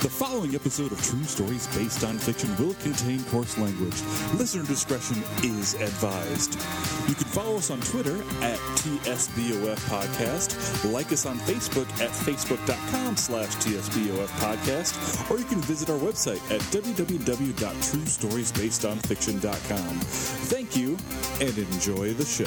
The following episode of True Stories Based on Fiction will contain coarse language. Listener discretion is advised. You can follow us on Twitter at TSBOF Podcast, like us on Facebook at facebook.com slash TSBOF Podcast, or you can visit our website at www.truestoriesbasedonfiction.com. Thank you, and enjoy the show.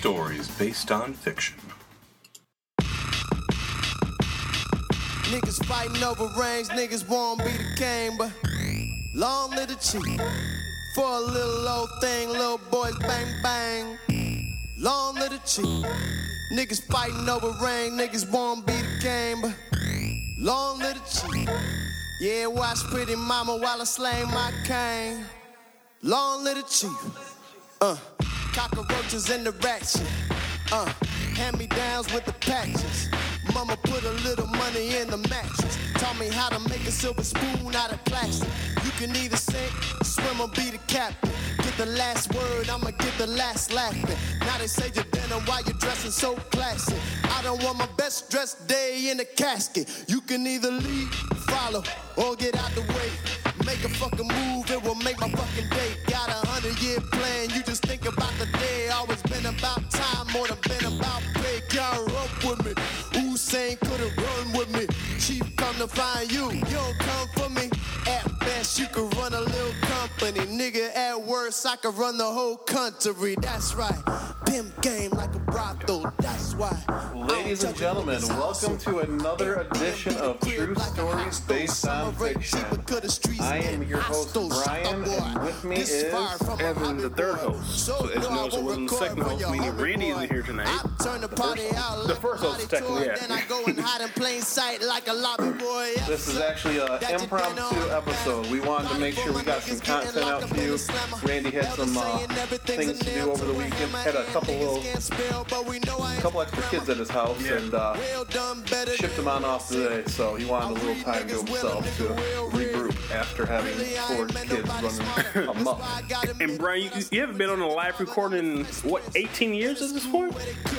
stories based on fiction. Niggas fighting over rings, niggas won't be the game, but long live the chief. For a little old thing, little boys bang bang. Long live the chief. Niggas fighting over ring, niggas won't be the game, but long live the chief. Yeah, watch pretty mama while I slay my cane. Long live the chief. Uh, cockroaches in the ration. Uh, hand me downs with the patches. Mama put a little money in the mattress. Taught me how to make a silver spoon out of plastic. You can either sink, swim, or be the captain. Get the last word, I'ma get the last laughing. Now they say you're dinner while you're dressing so classy. I don't want my best dressed day in a casket. You can either lead, follow, or get out the way. Make a fucking move, it will make my fucking day. Got a hundred year plan, think about the day. Always been about time, more than been about pay. Y'all up with me. Usain could've run with me. Chief come to find you, you don't come for me. At best, you could run a company. Nigga, at worst, I could run the whole country. That's right. Pimp game like a brothel, that's why. Ladies and gentlemen, welcome to another edition of True Stories Based on Fiction. I am your host, Brian, and with me is Evan, the third host. So as you notice, it wasn't the second host, meaning Randy isn't here tonight. Turn the party out The first host, technically, yeah. Then I go and hide in plain sight like a lobby boy. This is actually uh, an impromptu episode. We wanted to make sure we got some content out to you. Randy had some uh, things to do over the weekend. Had a couple little, couple extra kids at his house, and uh, shipped them on off today. So he wanted a little time to himself to regroup after having four kids running a amok. And Brian, you, you haven't been on a live recording in, what, 18 years at this point?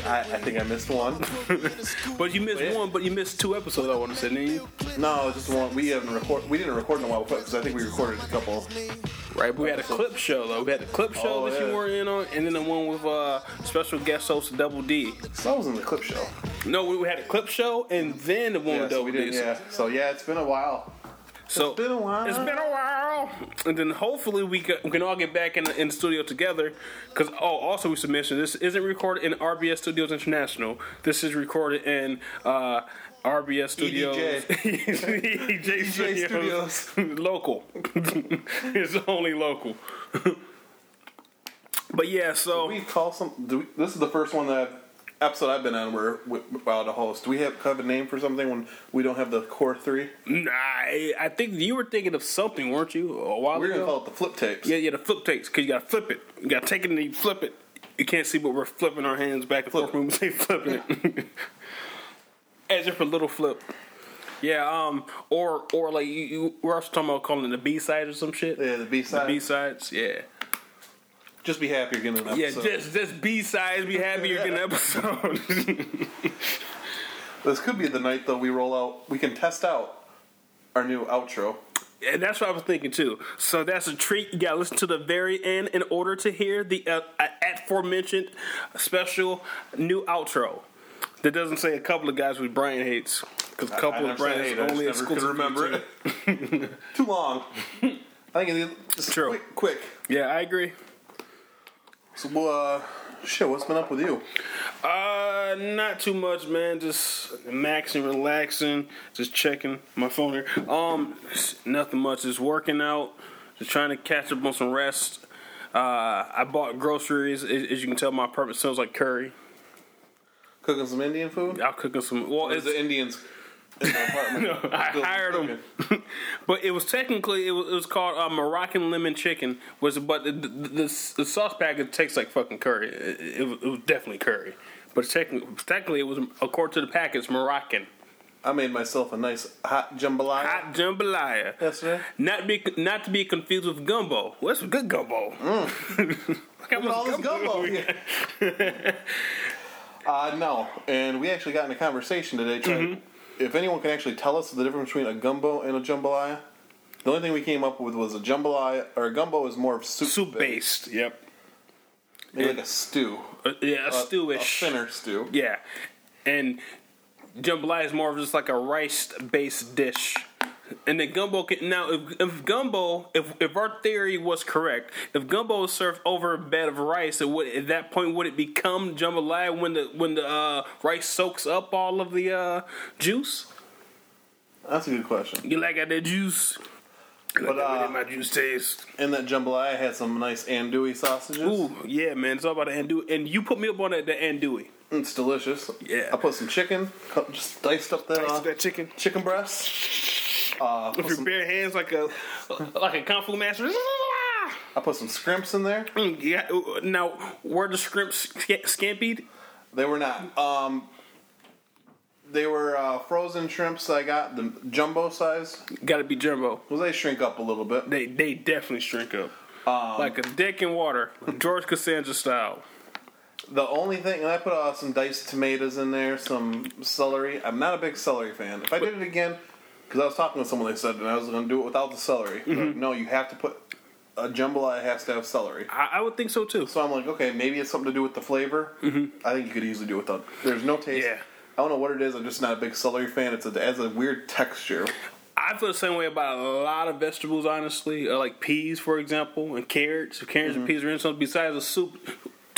I, I think I missed one. But you missed Yeah. one, but you missed two episodes, I want to say, didn't you? No, just one. We haven't record. We didn't record in a while because I think we recorded a couple. Right, but we had a clip show, though. We had a clip show Oh, that you weren't in on, and then the one with uh, special guest host Double D. So That was in the clip show. No, we we had a clip show, and then the one Yeah, with so Double we D. did. Yeah. So yeah, it's been a while. So It's been a while. It's been a while, and then hopefully we can, we can all get back in the, in the studio together. Because oh, also we should mention this isn't recorded in RBS Studios International. This is recorded in uh, RBS Studios, EJ, EJ Studios, local. it's only local. but yeah, so We call some. Do we, this is the first one that I've, episode I've been on where we, while the host. Do we have, have a name for something when we don't have the core three? nah, I think you were thinking of something, weren't you? A while We're gonna call it the flip tapes. Yeah, yeah, the flip takes because you gotta flip it. You gotta take it and you flip it. You can't see, but we're flipping our hands back and forth when we say flipping it, as if a little flip. Yeah, um, or or like you, you we're also talking about calling it the B side or some shit. Yeah, the B The side. B sides, yeah, Just be happy you're getting an episode. yeah. Just just B sides. Be happy you're getting an episode. This could be the night though we roll out. We can test out our new outro. And that's what I was thinking too. So that's a treat. You gotta listen to the very end in order to hear the uh, aforementioned special new outro. That doesn't say a couple of guys with Brian hates because a couple of never said Brian's hate, I just only exclusive. remember it. Too long. I think it's True. quick. Quick. Yeah, I agree. So, uh, shit, what's been up with you? Uh, not too much, man. Just maxing, relaxing, just checking my phone here. Um, nothing much. Just working out, Just trying to catch up on some rest. Uh, I bought groceries. As, as you can tell, my apartment smells like curry. Cooking some Indian food. I'm cooking some. Well, it's, the Indians in the apartment? no, I still hired them, but it was technically it was, it was called uh, Moroccan lemon chicken. Was but the, the, the, the sauce packet tastes like fucking curry. It, it, was, it was definitely curry, but technically, technically it was according to the it's Moroccan I made myself a nice hot jambalaya hot jambalaya. yesterday. Not be not to be confused with gumbo. Well, that's good gumbo. How Look at all this gumbo here. Uh, no, and we actually got in a conversation today. Trying, Mm-hmm. If anyone can actually tell us the difference between a gumbo and a jambalaya, the only thing we came up with was a jambalaya or a gumbo is more of soup, Soup based. Yep. maybe like a stew, Uh, yeah, a a, stewish. thinner stew. Yeah, and jambalaya is more of just like a rice-based dish. And then gumbo can now if, if gumbo if if our theory was correct if gumbo is served over a bed of rice it would at that point would it become jambalaya when the when the uh, rice soaks up all of the uh, juice That's a good question. you like that juice But, uh, my juice taste. And that jambalaya had some nice andouille sausages. ooh yeah man it's all about the andouille and you put me up on that the andouille It's delicious. Yeah. I put some chicken, cut- just diced up that, Diced uh, up that chicken. chicken breast. Uh, with your some, bare hands like a like a kung fu master I put some scrimps in there. Mm, Yeah. Now, were the scrimps sca- scampied? They were not. Um, they were uh, frozen shrimps. I got the jumbo size. Got to be jumbo. Well, they shrink up a little bit. They they definitely shrink up. Um, like a dick in water, George Costanza style. The only thing, and I put uh, some diced tomatoes in there, some celery. I'm not a big celery fan. If I did it again, because I was talking to someone, they said, and I was going to do it without the celery. Mm-hmm. But no, you have to put a jambalaya has to have celery. I, I would think so too. So I'm like, okay, maybe it's something to do with the flavor. Mm-hmm. I think you could easily do it without. There's no taste. Yeah. I don't know what it is. I'm just not a big celery fan. It's a, it has a weird texture. I feel the same way about a lot of vegetables, honestly, uh, like peas, for example, and carrots. If carrots and peas are in something besides a soup,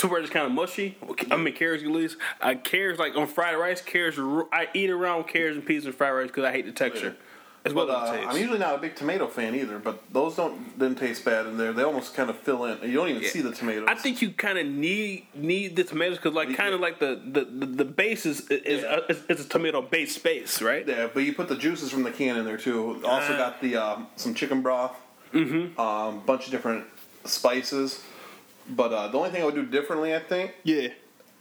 two where it's kind of mushy. I mean, carrots at least. I carrots like on fried rice. Carrots, I eat around carrots and peas and fried rice because I hate the texture as well But, as uh. I'm usually not a big tomato fan either, but those don't didn't taste bad in there. They almost kind of fill in. You don't even see the tomatoes. I think you kind of need need the tomatoes because, like, kind of like the the, the, the base is is, Yeah. a, is a tomato based space, right? Yeah, but you put the juices from the can in there too. Also Ah. got the um, some chicken broth, mm-hmm. um, bunch of different spices. But uh, the only thing I would do differently, I think, Yeah.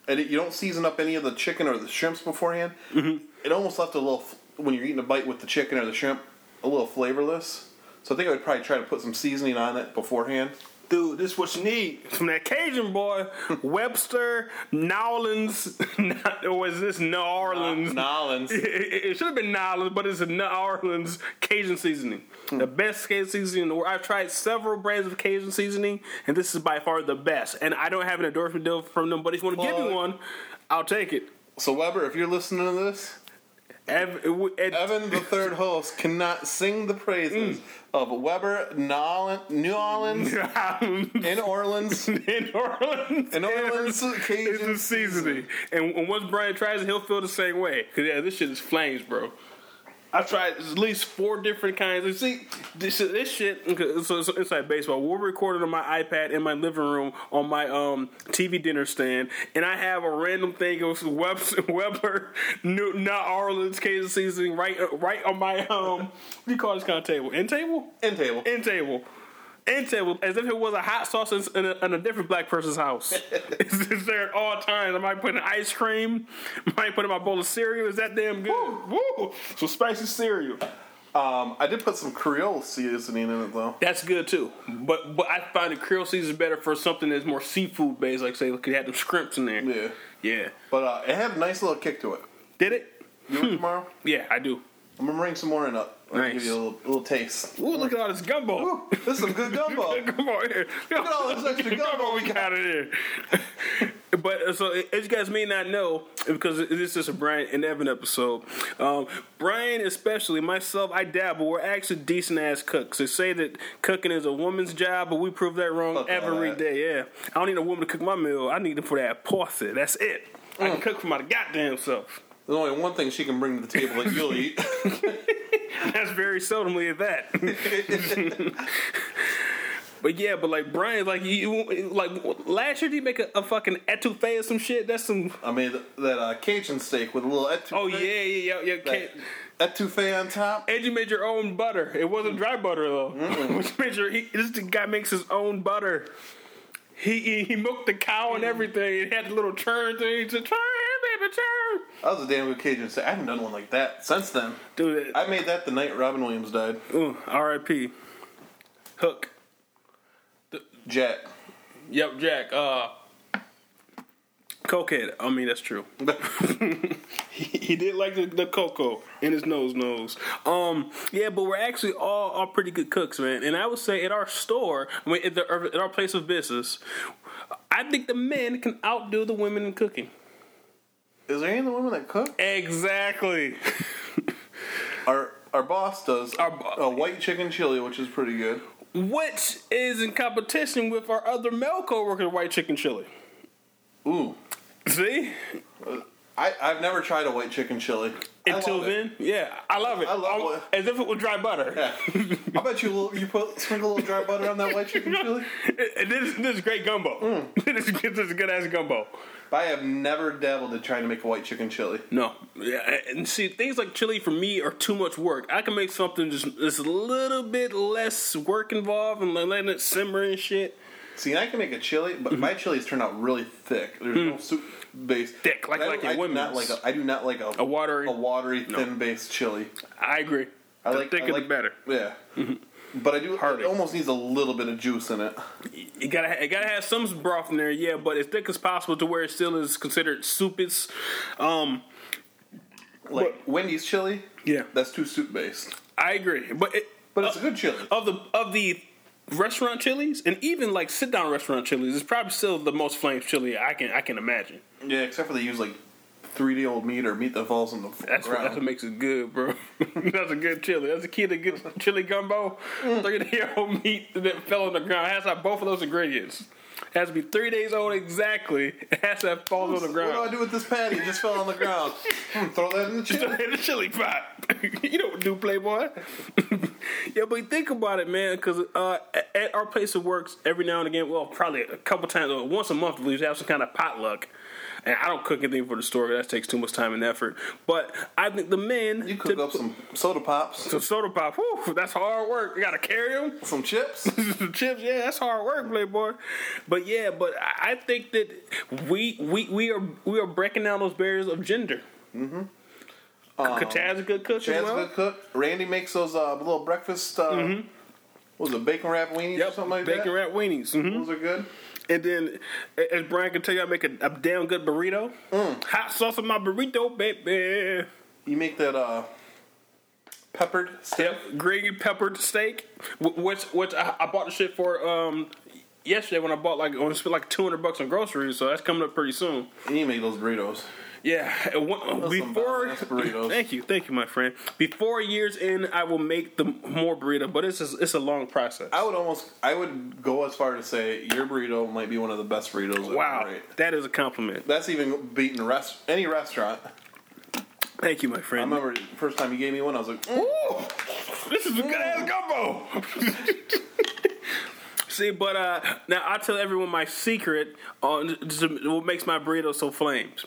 and it, you don't season up any of the chicken or the shrimps beforehand. Mm-hmm. It almost left a little f- when you're eating a bite with the chicken or the shrimp, a little flavorless. So I think I would probably try to put some seasoning on it beforehand. Dude, this is what you need from that Cajun boy, Webster, Nowlands, or oh, is this New Orleans? Nolans. It, it- it should have been Nolans, but it's a New Orleans Cajun seasoning. Hmm. The best Cajun seasoning in the world. I've tried several brands of Cajun seasoning, and this is by far the best. And I don't have an endorsement deal from them, but if you want to give me one, I'll take it. So Weber, if you're listening to this, Ev- it- Evan, the third host, cannot sing the praises Mm. of Weber, Nolan, New Orleans, in Orleans, in Orleans. in Orleans, Cajun seasoning. And, and once Brian tries it, he'll feel the same way. Because, yeah, this shit is flames, bro. I've tried at least four different kinds. And see, this, this shit, so it's inside baseball. We're recording on my iPad in my living room on my um, TV dinner stand, and I have a random thing of Webster, Weber, New, not Orleans, Cajun seasoning right, right on my um, what do you call this kind of table? End table? End table. End table. Table, as if it was a hot sauce in, a, in a different black person's house. it's, it's there at all times. I might put in ice cream. I might put in my bowl of cereal. Is that damn good? Woo! Some spicy cereal. Um, I did put some Creole seasoning in it though. That's good too. But but I find the Creole season better for something that's more seafood based. Like say, look, it had them scrimps in there. Yeah, Yeah. but uh, it had a nice little kick to it. Did it? You want tomorrow? Yeah, I do. I'm gonna bring some more in up. I'll Nice. give you a little, little taste. Ooh, look at all this gumbo. Ooh, this is some good gumbo. Come on here. Look at all this extra gumbo we got in here. but uh, so, as you guys may not know, because this is a Brian and Evan episode, um, Brian, especially myself, I dabble. We're actually decent ass cooks. They say that cooking is a woman's job, but we prove that wrong Fuck every that. day. Yeah, I don't need a woman to cook my meal. I need them for that pussy. That's it. I Mm. can cook for my goddamn self. There's only one thing she can bring to the table that you'll eat. That's very seldomly at that. But yeah, but like Brian, like you, like last year, did you make a, a fucking etouffee or some shit? That's some. I made that uh, Cajun steak with a little etouffee. Oh yeah, yeah, yeah, yeah. That etouffee on top. And you made your own butter. It wasn't dry butter though. Which made your he, this guy makes his own butter. He he, he milked the cow and everything. It had the little churn thing. To churn, That was a damn good Cajun steak. I haven't done one like that since then. Dude, I made that the night Robin Williams died. Ooh, R.I.P. Hook. Jack. Yep, Jack. Uh, cokehead. I mean, that's true. he, he did like the, the cocoa in his nose nose. Um, yeah, but we're actually all all pretty good cooks, man. And I would say at our store, I mean, at, the, at our place of business, I think the men can outdo the women in cooking. Is there any of the women that cook? Exactly. our our boss does Our a white chicken chili, which is pretty good. Which is in competition with our other male coworker, white chicken chili. Ooh. See? I, I've never tried a white chicken chili. Until love it. then, yeah, I love it. I love it. As if it was dry butter. Yeah. I bet you you put sprinkle a little dry butter on that white chicken chili. And this, is- this is great gumbo. Mm. this, is, this is good ass gumbo. But I have never dabbled in trying to make a white chicken chili. No, yeah, and see things like chili for me are too much work. I can make something just just a little bit less work involved and letting it simmer and shit. See, I can make a chili, but my chilies turn out really thick. There's no soup base. Mm-hmm. Thick, like- I, like I your do not like a, I do not like a, A watery- a watery No. thin based chili. I agree. I the like thicker I like, the better. Yeah. But I do. Hearty. It almost needs a little bit of juice in it. You gotta, you gotta have some broth in there, yeah, but as thick as possible to where it still is considered soupous. Um, Like Wendy's chili. Yeah. That's too soup based. I agree, but it, But it's a good chili. of the of the restaurant chilies, and even like sit down restaurant chilies, it's probably still the most flamed chili I can I can imagine. Yeah, except for they use like three day old meat or meat that falls on the That's what, ground. that's what makes it good, bro. that's a good chili. That's the key to good chili gumbo. Three day old meat that fell on the ground. It has to have both of those ingredients. It has to be three days old exactly. It has to have fallen on the ground. What do I do with this patty? It just fell on the ground. Hmm, throw that in the chili. in the chili pot. you know what to do, Playboy. yeah, but think about it, man, because uh, at our place of works, every now and again, well, probably a couple times, or once a month, we have some kind of potluck. And I don't cook anything for the store. That takes too much time and effort. But I think the men You cook up some soda pops, some soda pop. Whew, that's hard work. You gotta carry them. some chips. Some chips, yeah, that's hard work, Playboy. But yeah, but I think that we we we are we are breaking down those barriers of gender. Mm-hmm. Kataz a good cook well. a good cook. Randy makes those uh, little breakfast. Uh, What was it bacon wrap weenies or Mm-hmm. Something like bacon that? wrap weenies. hmm Those are good. And then, as Brian can tell you, I make a, a damn good burrito. Hot sauce on my burrito, baby. You make that uh, peppered steak. Yep, gravy peppered steak, wh- which which I, I bought the shit for um yesterday when I bought like when I spent like two hundred bucks on groceries, so that's coming up pretty soon. And you make those burritos. Yeah, one- before thank you, thank you, my friend. Before years in, I will make the more burrito, but it's a, it's a long process. I would almost, I would go as far to say your burrito might be one of the best burritos. wow, that is a compliment. That's even beating rest any restaurant. Thank you, my friend. I remember the first time you gave me one, I was like. Ooh, this is a good ass gumbo. See, but uh, now I tell everyone my secret on what makes my burrito so flames.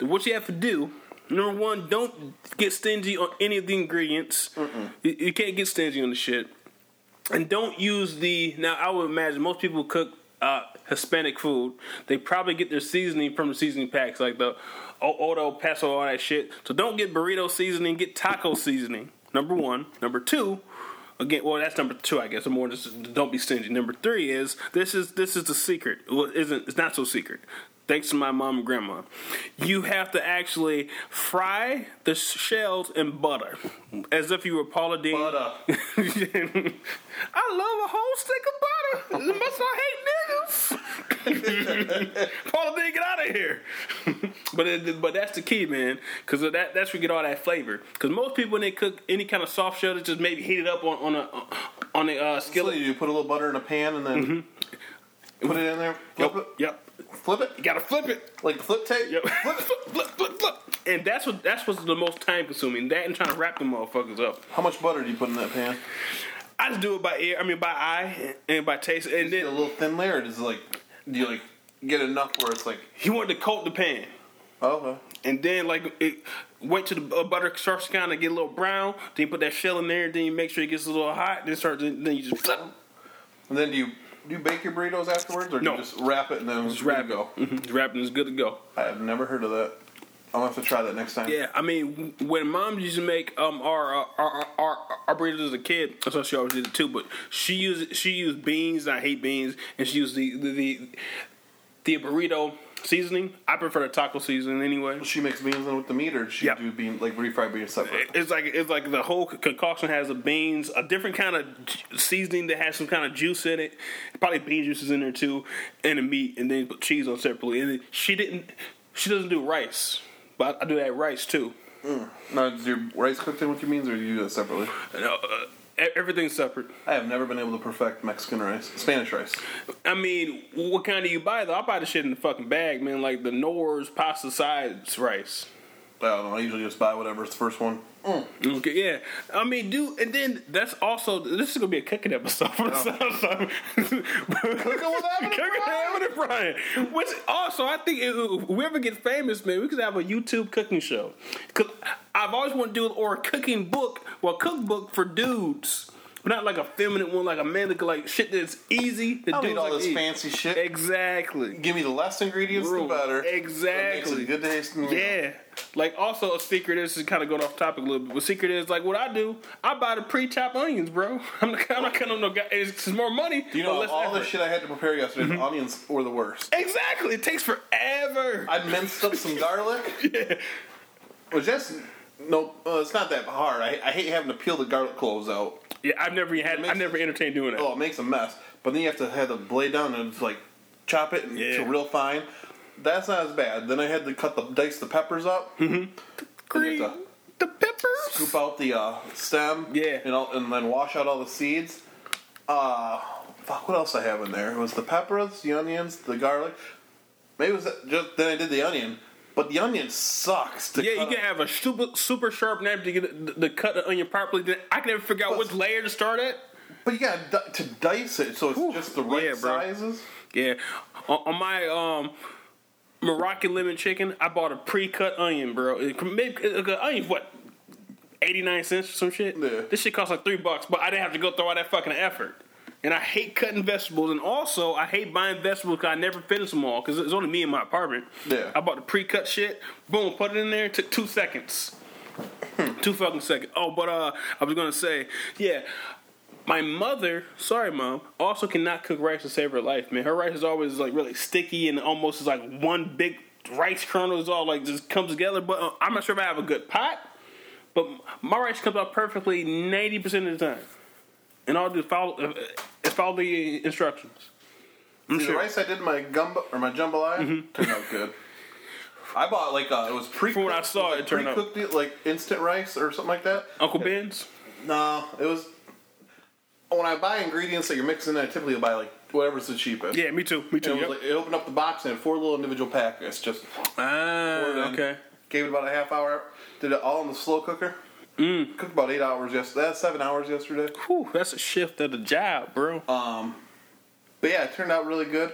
What you have to do. Number one, don't get stingy on any of the ingredients. You, you can't get stingy on the shit. And don't use the. Now, I would imagine most people cook uh, Hispanic food. They probably get their seasoning from the seasoning packs, like the Odo, Paso, all that shit. So don't get burrito seasoning, get taco seasoning. Number one. Number two, again, well, that's number two, I guess. More just don't be stingy. Number three is this is this is the secret. Well, it isn't it's not so secret. Thanks to my mom and grandma, you have to actually fry the shells in butter, as if you were Paula Deen. Butter. I love a whole stick of butter. Must I hate niggas. Paula Deen, get out of here. but it, but that's the key, man, because that that's where you get all that flavor. Because most people when they cook any kind of soft shell, they just maybe heat it up on on a on a uh, So skillet. you put a little butter in a pan and then put it in there, flip Yep, it, yep. Flip it, You gotta flip it. like flip tape. Yep. Flip flip, flip, flip, flip. And that's what that's what's the most time consuming. That and trying to wrap them motherfuckers up. How much butter do you put in that pan? I just do it by ear. I mean, by eye and by taste. And Is then a little thin layer, does like do you like get enough where it's like he wanted to coat the pan. oh okay. And then like it wait till the uh, butter starts kind of get a little brown. Then you put that shell in there. Then you make sure it gets a little hot. Then start. Then you just flip. And then do you do you bake your burritos afterwards, or do No. you just wrap it and then Just to wrap go? it. Mhm. Just wrap it. and It's good to go. I have never heard of that. I'm gonna have to try that next time. Yeah, I mean, when mom used to make um our uh, our our, our burritos as a kid, that's what she always did it too. But she used she used beans. And I hate beans, and she used the the the, the burrito seasoning. I prefer the taco seasoning anyway. She makes beans in with the meat, or she Yep. do bean like refried beans separate. It's like it's like the whole concoction has the beans, a different kind of seasoning that has some kind of juice in it, probably bean juices in there too, and the meat, and then put cheese on separately. And then she didn't, she doesn't do rice, but I do that rice too. Now, is your rice cooked in with your beans, or do you do that separately? Know, uh, everything's separate. I have never been able to perfect Mexican rice, Spanish rice. I mean, what kind do you buy though? I buy the shit in the fucking bag, man. Like the Knorr's pasta sides rice. I don't know. I usually just buy whatever's the first one. Mm. Okay, yeah. I mean, dude, and then that's also this is gonna be a cooking episode for the South Side. Cooking with Evan and Cooking with Evan and Brian. Which also, I think if we ever get famous, man, we could have a YouTube cooking show. Cause I've always wanted to do or a cooking book, well, cookbook for dudes. But not like a feminine one, like a man like shit that's easy. The I don't dudes need all like this eat. fancy shit. Exactly. Give me the less ingredients, the better. Exactly. Good meal. Yeah. Like also a secret is kind of going off topic a little bit. But secret is like what I do. I buy the pre-chopped onions, bro. I'm not, I'm not cutting no guy. It's more money. Do you know all the shit I had to prepare yesterday? Mm-hmm. The onions were the worst. Exactly. It takes forever. I minced up some garlic. yeah. Which that's no, uh, it's not that hard. I, I hate having to peel the garlic cloves out. Yeah, I've never had. makes- I never entertained doing that. Oh, it makes a mess. But then you have to have the blade down and just like chop it and Yeah. to real fine. That's not as bad. Then I had to cut the dice the peppers up. Mm-hmm. Green, to the peppers. scoop out the uh, stem. Yeah. You know, and then wash out all the seeds. Uh, fuck. What else I have in there? It was the peppers, the onions, the garlic. Maybe it was just then I did the onion. But the onion sucks. To Yeah, you can up. have a super super sharp knife to get the, the cut the onion properly. I can never figure out which layer to start at. But you got to dice it so it's Whew. just the right Yeah, sizes. Yeah, on, on my um Moroccan lemon chicken, I bought a pre-cut onion, bro. It, maybe, it, it, onion what eighty nine cents or some shit. Yeah. This shit cost like three bucks, but I didn't have to go through all that fucking effort. And I hate cutting vegetables, and also I hate buying vegetables because I never finish them all because it's only me in my apartment. Yeah. I bought the pre-cut shit. Boom, put it in there. Took two seconds. two fucking seconds. Oh, but uh, I was gonna say, yeah. My mother, sorry mom, also cannot cook rice to save her life, man. Her rice is always like really sticky and almost is like one big rice kernel is all like just comes together. But uh, I'm not sure if I have a good pot. But my rice comes out perfectly 90% of the time. And all I do is follow, uh, is follow the instructions. I'm See, sure. The rice I did my gumbo or my jambalaya turned out good. I bought like uh, it was pre. Mm-hmm. From what I saw, it turned out- pre-cooked it like instant rice or something like that. Uncle Ben's? No, it was. When I buy ingredients that you're mixing, I typically buy like whatever's the cheapest. Yeah, me too. Me too. It, was Yep. like, it opened up the box and had four little individual packets. Just ah, poured it in, okay. Gave it about a half hour. Did it all in the slow cooker. Mm. Cooked about eight hours yesterday. That's seven hours yesterday. Whew, that's a shift of the job, bro. Um, but yeah, it turned out really good.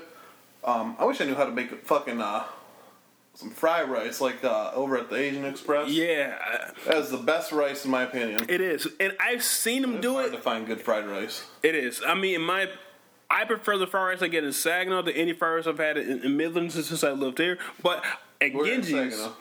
Um, I wish I knew how to make fucking uh, some fried rice like uh, over at the Asian Express. yeah, that is the best rice in my opinion. it is. And I've seen them It's do hard it. to find good fried rice. It is. I mean, in my, I prefer the fried rice I get in Saginaw to any fried rice I've had in, in Midland since, I lived here. But at Genji's, Saginaw.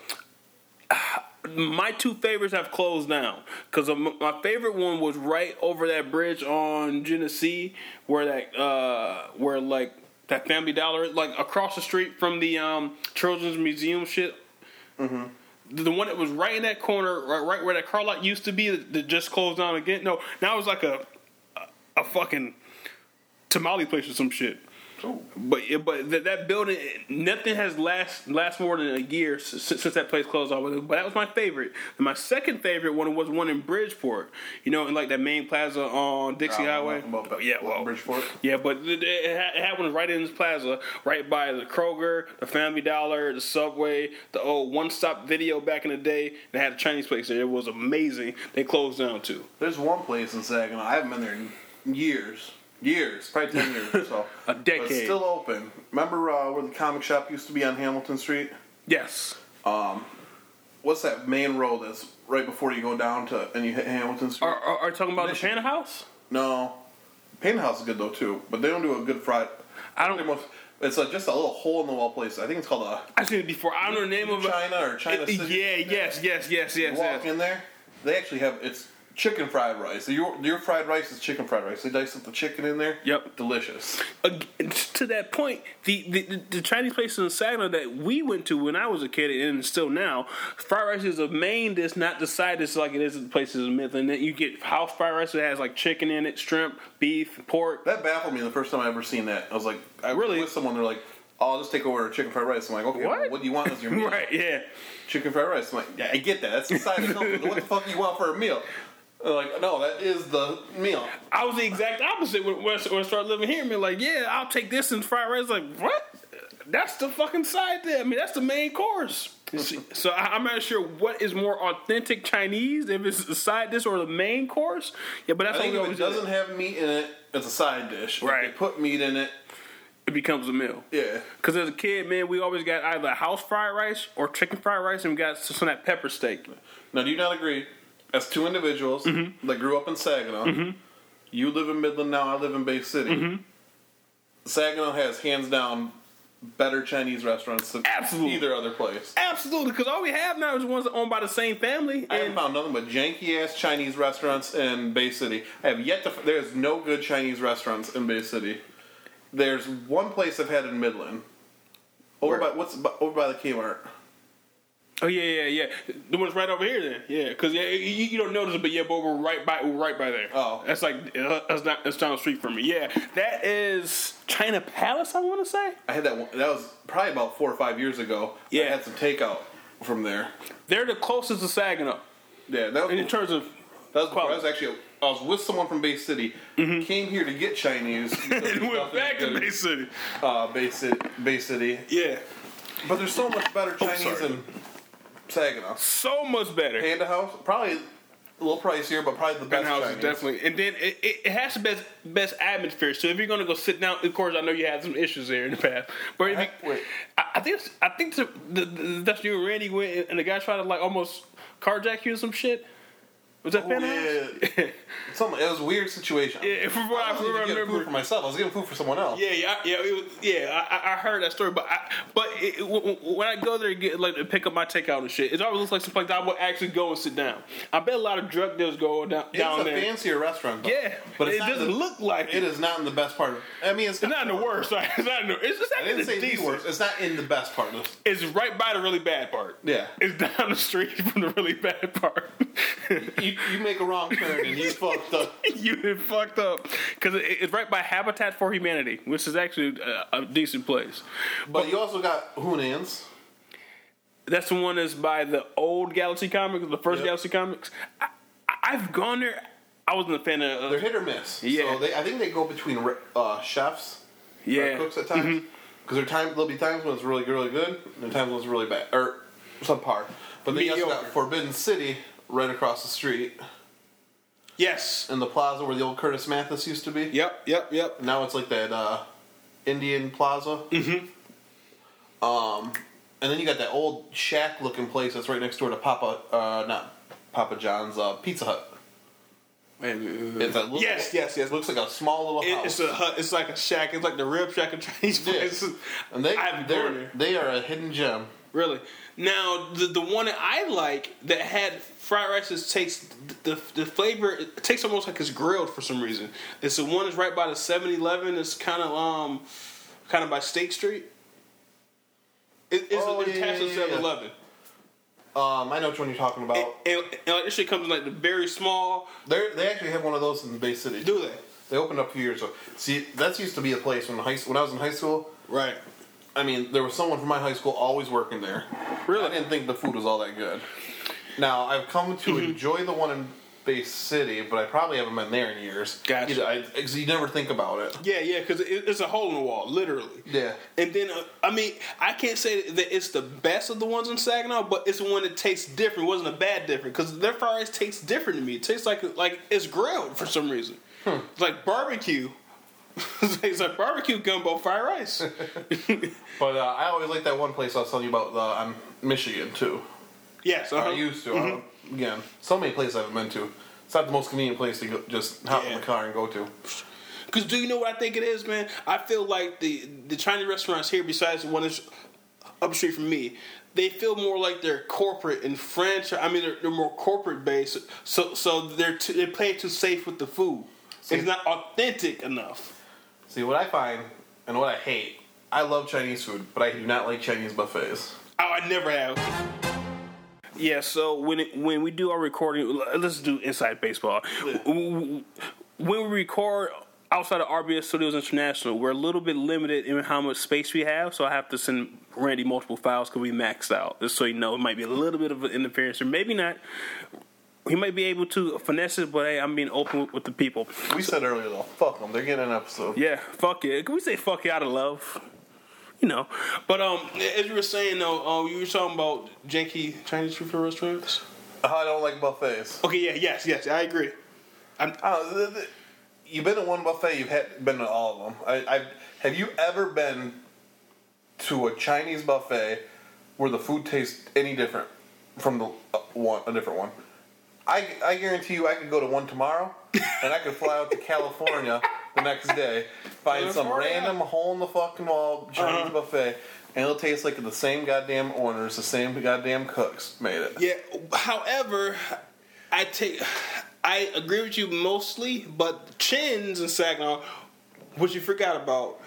my two favorites have closed down because my favorite one was right over that bridge on Genesee, where that uh, where like that Family Dollar, is, like across the street from the um, Children's Museum shit. Mm-hmm. The one that was right in that corner, right, right where that car lot used to be, that, that just closed down again. No, now it's like a a, a fucking tamale place or some shit. But but that, that building, nothing has last last more than a year since, since that place closed off. But that was my favorite. And my second favorite one was one in Bridgeport. You know, in like that main plaza on Dixie Highway. about yeah, well, Bridgeport. Yeah, but it, it had one right in this plaza, right by the Kroger, the Family Dollar, the Subway, the old One Stop Video back in the day. They had a Chinese place there. It was amazing. They closed down too. There's one place in Saginaw. I haven't been there in years, years, probably ten years or so. A But decade. it's still open. Remember uh, where the comic shop used to be on Hamilton Street? Yes. Um, What's that main road that's right before you go down to and you hit Hamilton Street? Are, are, are you talking about Mission. the Panda House? no, Panda House is good though too, but they don't do a good fried. I don't. Most, it's a, just a little hole in the wall place. I think it's called a. I've seen it before. I don't know the name of it. China or China It- City. Yeah. Yes. Yes. Yes. You Yes. walk yes. in there, they actually have it's chicken fried rice. So your your fried rice is chicken fried rice. They dice up the chicken in there. Yep. delicious. To that point, the, the the Chinese place in Saginaw that we went to when I was a kid and still now, fried rice is a main dish, not the side dish like it is at places in Midland. Then you get house fried rice that has like chicken in it, shrimp, beef, pork. That baffled me the first time I ever seen that. I was like, I Really? with someone. They're like, oh, I'll just take over chicken fried rice. I'm like, okay, What? what, what do you want as your meal? Right? Yeah. Chicken fried rice. I'm like, yeah, I get that. That's the side of something. What the fuck do you want for a meal? They're like, no, that is the meal. I was the exact opposite when, when, I- started living here. I mean, like, yeah, I'll take this and fried rice. Like, what? That's the fucking side there. I mean, that's the main course. Hmm. So I, I'm not sure what is more authentic Chinese, if it's the side dish or the main course. Yeah, but I think if it doesn't have meat in it, it's a side dish. If Right. they put meat in it, it becomes a meal. yeah. Because as a kid, man, we always got either house fried rice or chicken fried rice, and we got some of that pepper steak. Now, do you not agree? As two individuals Mm-hmm. that grew up in Saginaw, you live in Midland now. I live in Bay City. Mm-hmm. Saginaw has hands down better Chinese restaurants than Absolutely. either other place. Absolutely, because all we have now is ones owned by the same family. I haven't found nothing but janky ass Chinese restaurants in Bay City. I have yet to. There's no good Chinese restaurants in Bay City. There's one place I've had in Midland. Over Where? by what's over by the Kmart. Oh yeah, yeah, yeah, the one's right over here. Then yeah, because yeah, you, you don't notice it, but yeah, but we're right by, we're right by there. Oh. that's like uh, that's not that's down the street from me. Yeah, that is China Palace. I want to say I had that. One, that was probably about four or five years ago. Yeah. I had some takeout from there. they're the closest to Saginaw Yeah, that was in terms of That was. I was actually I was with someone from Bay City. Came here to get Chinese. and went back to Bay City. uh, Bay City. Bay City. Yeah, But there's so much better Chinese sorry. in Saginaw. so much better. Panda House probably a little pricier, but probably the best Panda House Chinese. is definitely, and then it, it, it has the best best atmosphere. So if you're gonna go sit down, of course I know you had some issues there in the past, but if you. I, I think I think the, the, the, that's you and Randy went, and the guy tried to like almost carjack you or some shit. Was that Oh, Panda House? yeah. Some, it was a weird situation. Yeah, from what I, I even getting remember. food for myself. I was getting food for someone else. Yeah, yeah, yeah, it was, yeah. I, I- I heard that story, but I, but it, it- when I go there to get like to pick up my takeout and shit, it always looks like some place I would actually go and sit down. I bet a lot of drug dealers go down It's down there. It's a fancier restaurant. Though. Yeah, but it's it doesn't the- look like It is not in the best part of. I mean, it's, It's not in the worst. Right? It's not in the. It's just I actually didn't say the decent. worst. It's not in the best part of. It's right by the really bad part. Yeah. It's down the street from the really bad part. You, you make a wrong turn and you fucked up. you fucked up because it, it's right by Habitat for Humanity, which is actually a, a decent place. But you also got Hunans. That's the one that's by the old Galaxy Comics, the first Yep. Galaxy Comics. I, I've gone there. I wasn't a fan of. They're hit or miss. Yeah. So they, I think they go between uh, chefs, yeah, cooks at times. Because there time there'll be times when it's really really good, and there times when it's really bad or subpar. But then you also got Forbidden City right across the street yes. in the plaza where the old Curtis Mathes used to be. Yep. Yep. Yep. Now it's like that uh, Indian plaza. Mm-hmm. Um, and then you got that old shack looking place that's right next door to Papa, uh, not Papa John's, uh, Pizza Hut. It's a little, Yes, yes, yes. Looks like a small little It- house. it's a hut. It's like a shack. It's like the rib shack of Chinese Yeah. places. and they I haven't gone they're, there. they are a hidden gem. Really? Now, the the one that I like that had fried rice that takes the the flavor it tastes almost like it's grilled for some reason. It's the one that's right by the 7-Eleven. It's kind of um kind of by State Street. It, it's Oh, attached yeah, to yeah, yeah. 7-Eleven. Um, I know which one you're talking about. And, and, and like this shit comes in like the very small. they they actually have one of those in the Bay City. Do they? They opened up a few years ago. See, that used to be a place when high when I was in high school. Right. I mean, there was someone from my high school always working there. Really? I didn't think the food was all that good. Now I've come to Mm-hmm. enjoy the one in Bay City, but I probably haven't been there in years. Gotcha. I, 'cause you never think about it. Yeah, yeah, because it, it's a hole in the wall, literally. Yeah. And then, uh, I mean, I can't say that it's the best of the ones in Saginaw, but it's the one that tastes different. It wasn't a bad different because their fries rice tastes different to me. It tastes like like it's grilled for some reason. It's like barbecue. it's like barbecue gumbo fried rice. But uh, I always like that one place I was telling you about uh, on Michigan too. yes, uh-huh. I used to. I don't- again, so many places I've been to. It's not the most convenient place to go, just hop in the car and go to. Because do you know what I think it is, man? I feel like the the Chinese restaurants here, besides the one that's up the street from me, they feel more like they're corporate and franchise. I mean, they're, they're more corporate based, so so they're too, they play too safe with the food. It's not authentic enough. See what I find and what I hate. I love Chinese food, but I do not like Chinese buffets. Oh, I never have. Yeah, so when it, when we do our recording, let's do inside baseball. When we record outside of RBS Studios International, we're a little bit limited in how much space we have, so I have to send Randy multiple files because we maxed out. Just so you know, it might be a little bit of an interference, or maybe not. He might be able to finesse it, but hey, I'm being open with, with the people. We said earlier though, fuck them. They're getting an episode. Yeah, fuck it. Can we say fuck it out of love? You know. But um, as you were saying though, uh, you were talking about janky Chinese food restaurants. I don't like buffets. Okay, yeah, yes, yes, I agree. I'm, I the- the- you've been to one buffet. You've had, been to all of them. I, I have you ever been to a Chinese buffet where the food tastes any different from the uh, one a different one? I, I guarantee you, I could go to one tomorrow, and I could fly out to California the next day, find some random hole in the fucking wall Chinese uh-huh. buffet, and it'll taste like the same goddamn owners, the same goddamn cooks made it. yeah. However, I take, I agree with you mostly, but Chin's and Saginaw, what you forgot about,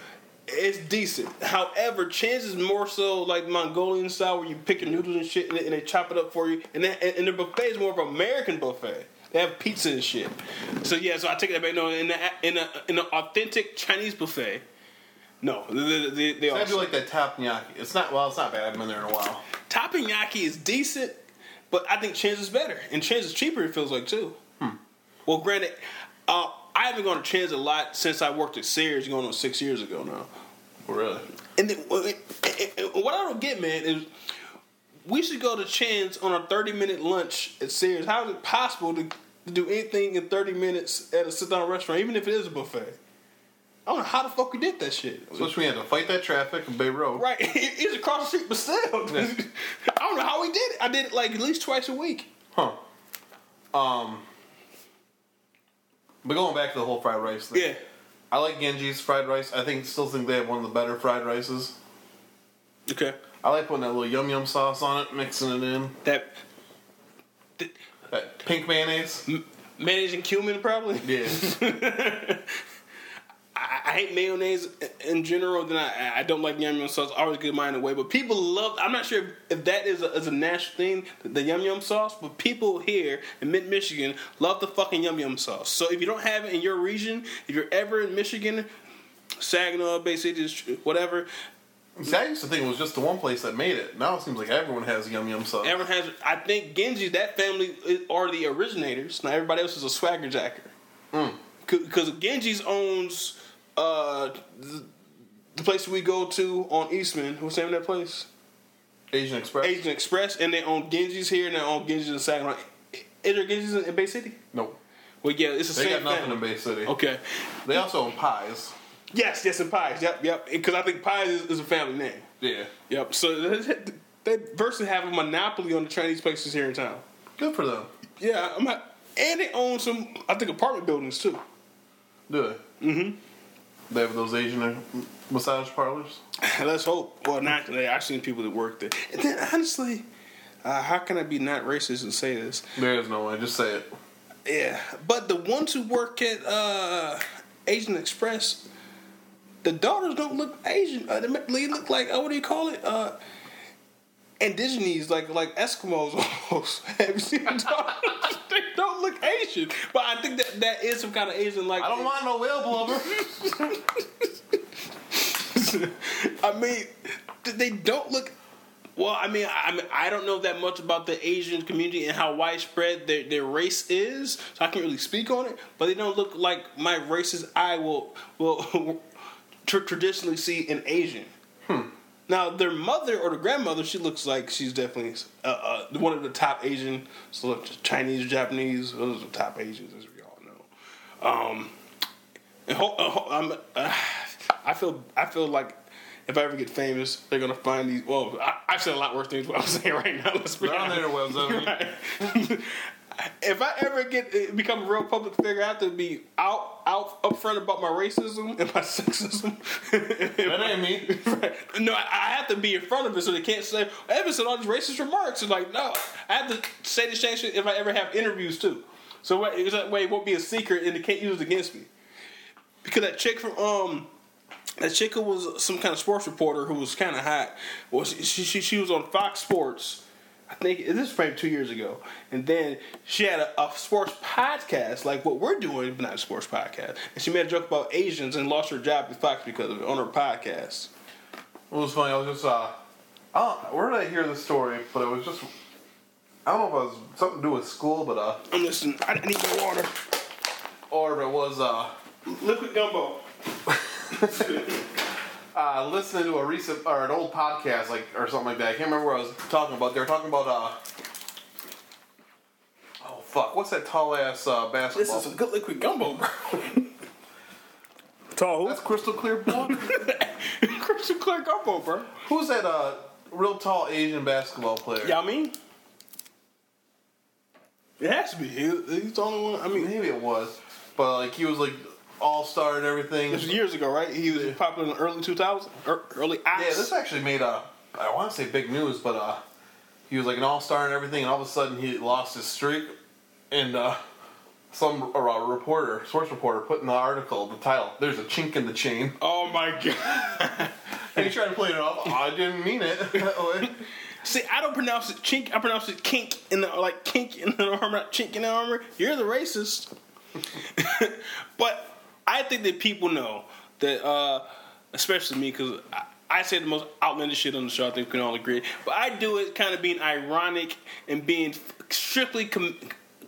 it's decent. However, Chin's is more so like Mongolian style, where you pick your noodles and shit, and they, and they chop it up for you, and that, and the buffet is more of an American buffet. They have pizza and shit. So yeah, so I take that back. No, in the in a in an authentic Chinese buffet, no, they, they, they I are do like that teppanyaki. It's not well. It's not bad. I haven't been there in a while. Teppanyaki is decent, but I think Chin's is better, and Chin's is cheaper. It feels like too. Well, granted, uh, I haven't gone to Chin's a lot since I worked at Sears, going on six years ago now. Really? And then, what I don't get, man, is we should go to Chin's on a thirty-minute lunch at Sears. How is it possible to, to do anything in thirty minutes at a sit-down restaurant, even if it is a buffet? I don't know how the fuck we did that shit. Especially we had to fight that traffic on Bay Road. Right, it's across the street, but still, I don't know how we did it. I did it like at least twice a week. Huh. Um. But going back to the whole fried rice thing. Yeah. I like Genji's fried rice. I think still think they have one of the better fried rices. Okay. I like putting that little yum yum sauce on it, mixing it in. That That pink mayonnaise. mayonnaise and cumin, probably. Yeah. I, I hate mayonnaise in general. Then I, I don't like yum yum sauce. I always get mine away. But people love. I'm not sure if that is a, is a national thing, the yum yum sauce. But people here in Mid Michigan love the fucking yum yum sauce. So if you don't have it in your region, if you're ever in Michigan, Saginaw, Bay City, whatever, See, I used to think it was just the one place that made it. Now it seems like everyone has yum yum sauce. everyone has. I think Genji, that family are the originators. Now everybody else is a swagger jacker. Mm. Because Genji's owns uh, the, the place we go to on Eastman. What's the name of that place? Asian Express. Asian Express, and they own Genji's here, and they own Genji's in Saginaw. Is there Genji's in, in Bay City? Nope. Well, yeah, it's the They same They got nothing family. in Bay City. Okay. They also own pies. Yes, yes, and Pies. Yep, yep. Because I think Pies is, is a family name. Yeah. Yep. So they, virtually have a monopoly on the Chinese places here in town. Good for them. Yeah, I'm not, and they own some, I think, apartment buildings too. Do they? Mm-hmm. They have those Asian uh, massage parlors. Let's hope. Well, not today. I've seen people that work there. And then, honestly, uh, how can I be not racist and say this? There is no way. Just say it. Yeah, but the ones who work at uh, Asian Express, the daughters don't look Asian. Uh, they look like uh, what do you call it? Indigenous, like like Eskimos almost. Have you seen the they don't look Asian, but I think that that is some kind of Asian. Like I don't want no whale blubber. I mean, they don't look. Well, I mean, I, mean, I don't know that much about the Asian community and how widespread their, their race is, so I can't really speak on it. But they don't look like my racist eye will will tr- traditionally see an Asian. Now, their mother or the grandmother, she looks like she's definitely uh, uh, one of the top Asian, so Chinese, Japanese, those are the top Asians, as we all know. Um, And ho- uh, ho- I'm, uh, I feel I feel like if I ever get famous, they're gonna find these. Well, I, I've said a lot worse things. What I'm saying right now. Let's be They're on the honest. Right. If I ever get become a real public figure, I have to be out out upfront about my racism and my sexism. That ain't me. Right. No, I, I have to be in front of it so they can't say Evan said all these racist remarks. It's like no, I have to say the same shit if I ever have interviews too. So that way it won't be a secret and they can't use it against me. Because that chick from um that chick who was some kind of sports reporter who was kind of hot. Well, she, she she was on Fox Sports. I think this is probably two years ago, and then she had a, a sports podcast like what we're doing, but not a sports podcast. And she made a joke about Asians and lost her job at Fox because of it on her podcast. It was funny. I was just uh, I don't, where did I hear this story? But it was just I don't know if it was something to do with school, but uh, I'm listening. I need my water. or if it was uh, Liquid gumbo. uh, listening to a recent or an old podcast like or something like that. I can't remember what I was talking about. They were talking about uh, oh fuck, what's that tall ass uh, basketball? This is some good liquid gumbo, bro. Tall That's crystal clear blood. Crystal clear gumbo, bro. Who's that uh, real tall Asian basketball player? Y'all mean? It has to be. He, he's the only one. I mean, Maybe it was, but like he was like all star and everything. this was years ago, right? He was popular in the early 2000s, er, early Yeah, this actually made a I want to say big news, but uh, he was like an all star and everything, and all of a sudden he lost his streak, and uh, some uh, reporter, source reporter, put in the article the title. There's a chink in the chain, Oh my god. and he tried to play it off. I didn't mean it. See, I don't pronounce it chink. I pronounce it kink in the like kink in the armor, not chink in the armor. You're the racist. but I think that people know that, uh, especially me, because I, I say the most outlandish shit on the show. I think we can all agree. But I do it kind of being ironic and being strictly com-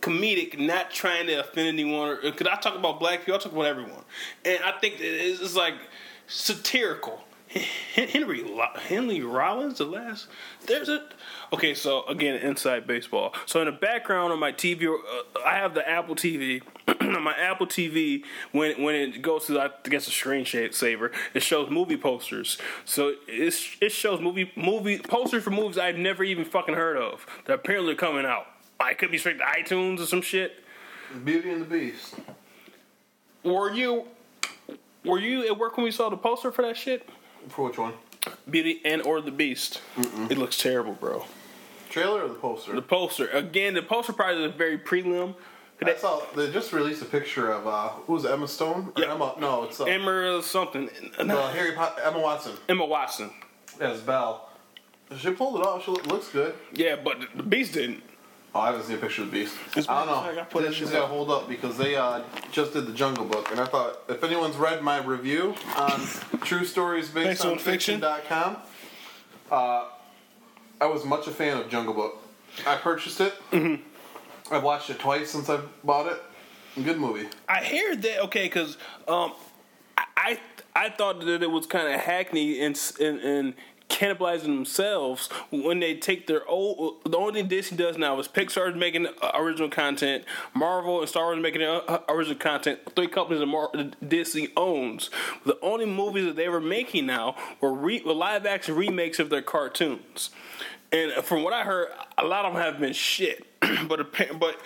comedic, not trying to offend anyone. Because I talk about black people, I talk about everyone, and I think it's, it's like satirical. Henry Henry Rollins, the last. There's a okay. So again, inside baseball. So in the background on my TV, uh, I have the Apple TV. my Apple TV, when when it goes to I guess a screen saver, it shows movie posters. So it's, it shows movie movie posters for movies I've never even fucking heard of that apparently are coming out. I could be straight to iTunes or some shit. Beauty and the Beast. Were you were you at work when we saw the poster for that shit? For which one? Beauty and or the Beast. It looks terrible, bro. Trailer or the poster? The poster again. The poster probably is very prelim. I saw they just released a picture of uh, who's it, Emma Stone? Or Yeah. Emma? No, it's uh, Emma something. uh, Harry Potter. Emma Watson Emma Watson. as Belle. She pulled it off. She looks good. Yeah, but the Beast didn't. Oh, I haven't seen a picture of the Beast. It's- I don't I know. gotta put that This got to hold up because they uh, just did the Jungle Book, and I thought if anyone's read my review on True Stories Based, Based on, on Fiction? Fiction.com, uh, I was much a fan of Jungle Book. I purchased it. Mm-hmm. I've watched it twice since I bought it. Good movie. I hear that okay, because um, I, I I thought that it was kind of hackney and and, and cannibalizing themselves when they take their old. The only thing Disney does now is Pixar is making original content, Marvel and Star Wars making uh, original content. Three companies that Mar- Disney owns. The only movies that they were making now were, re- were live action remakes of their cartoons. And from what I heard, a lot of them have been shit. but but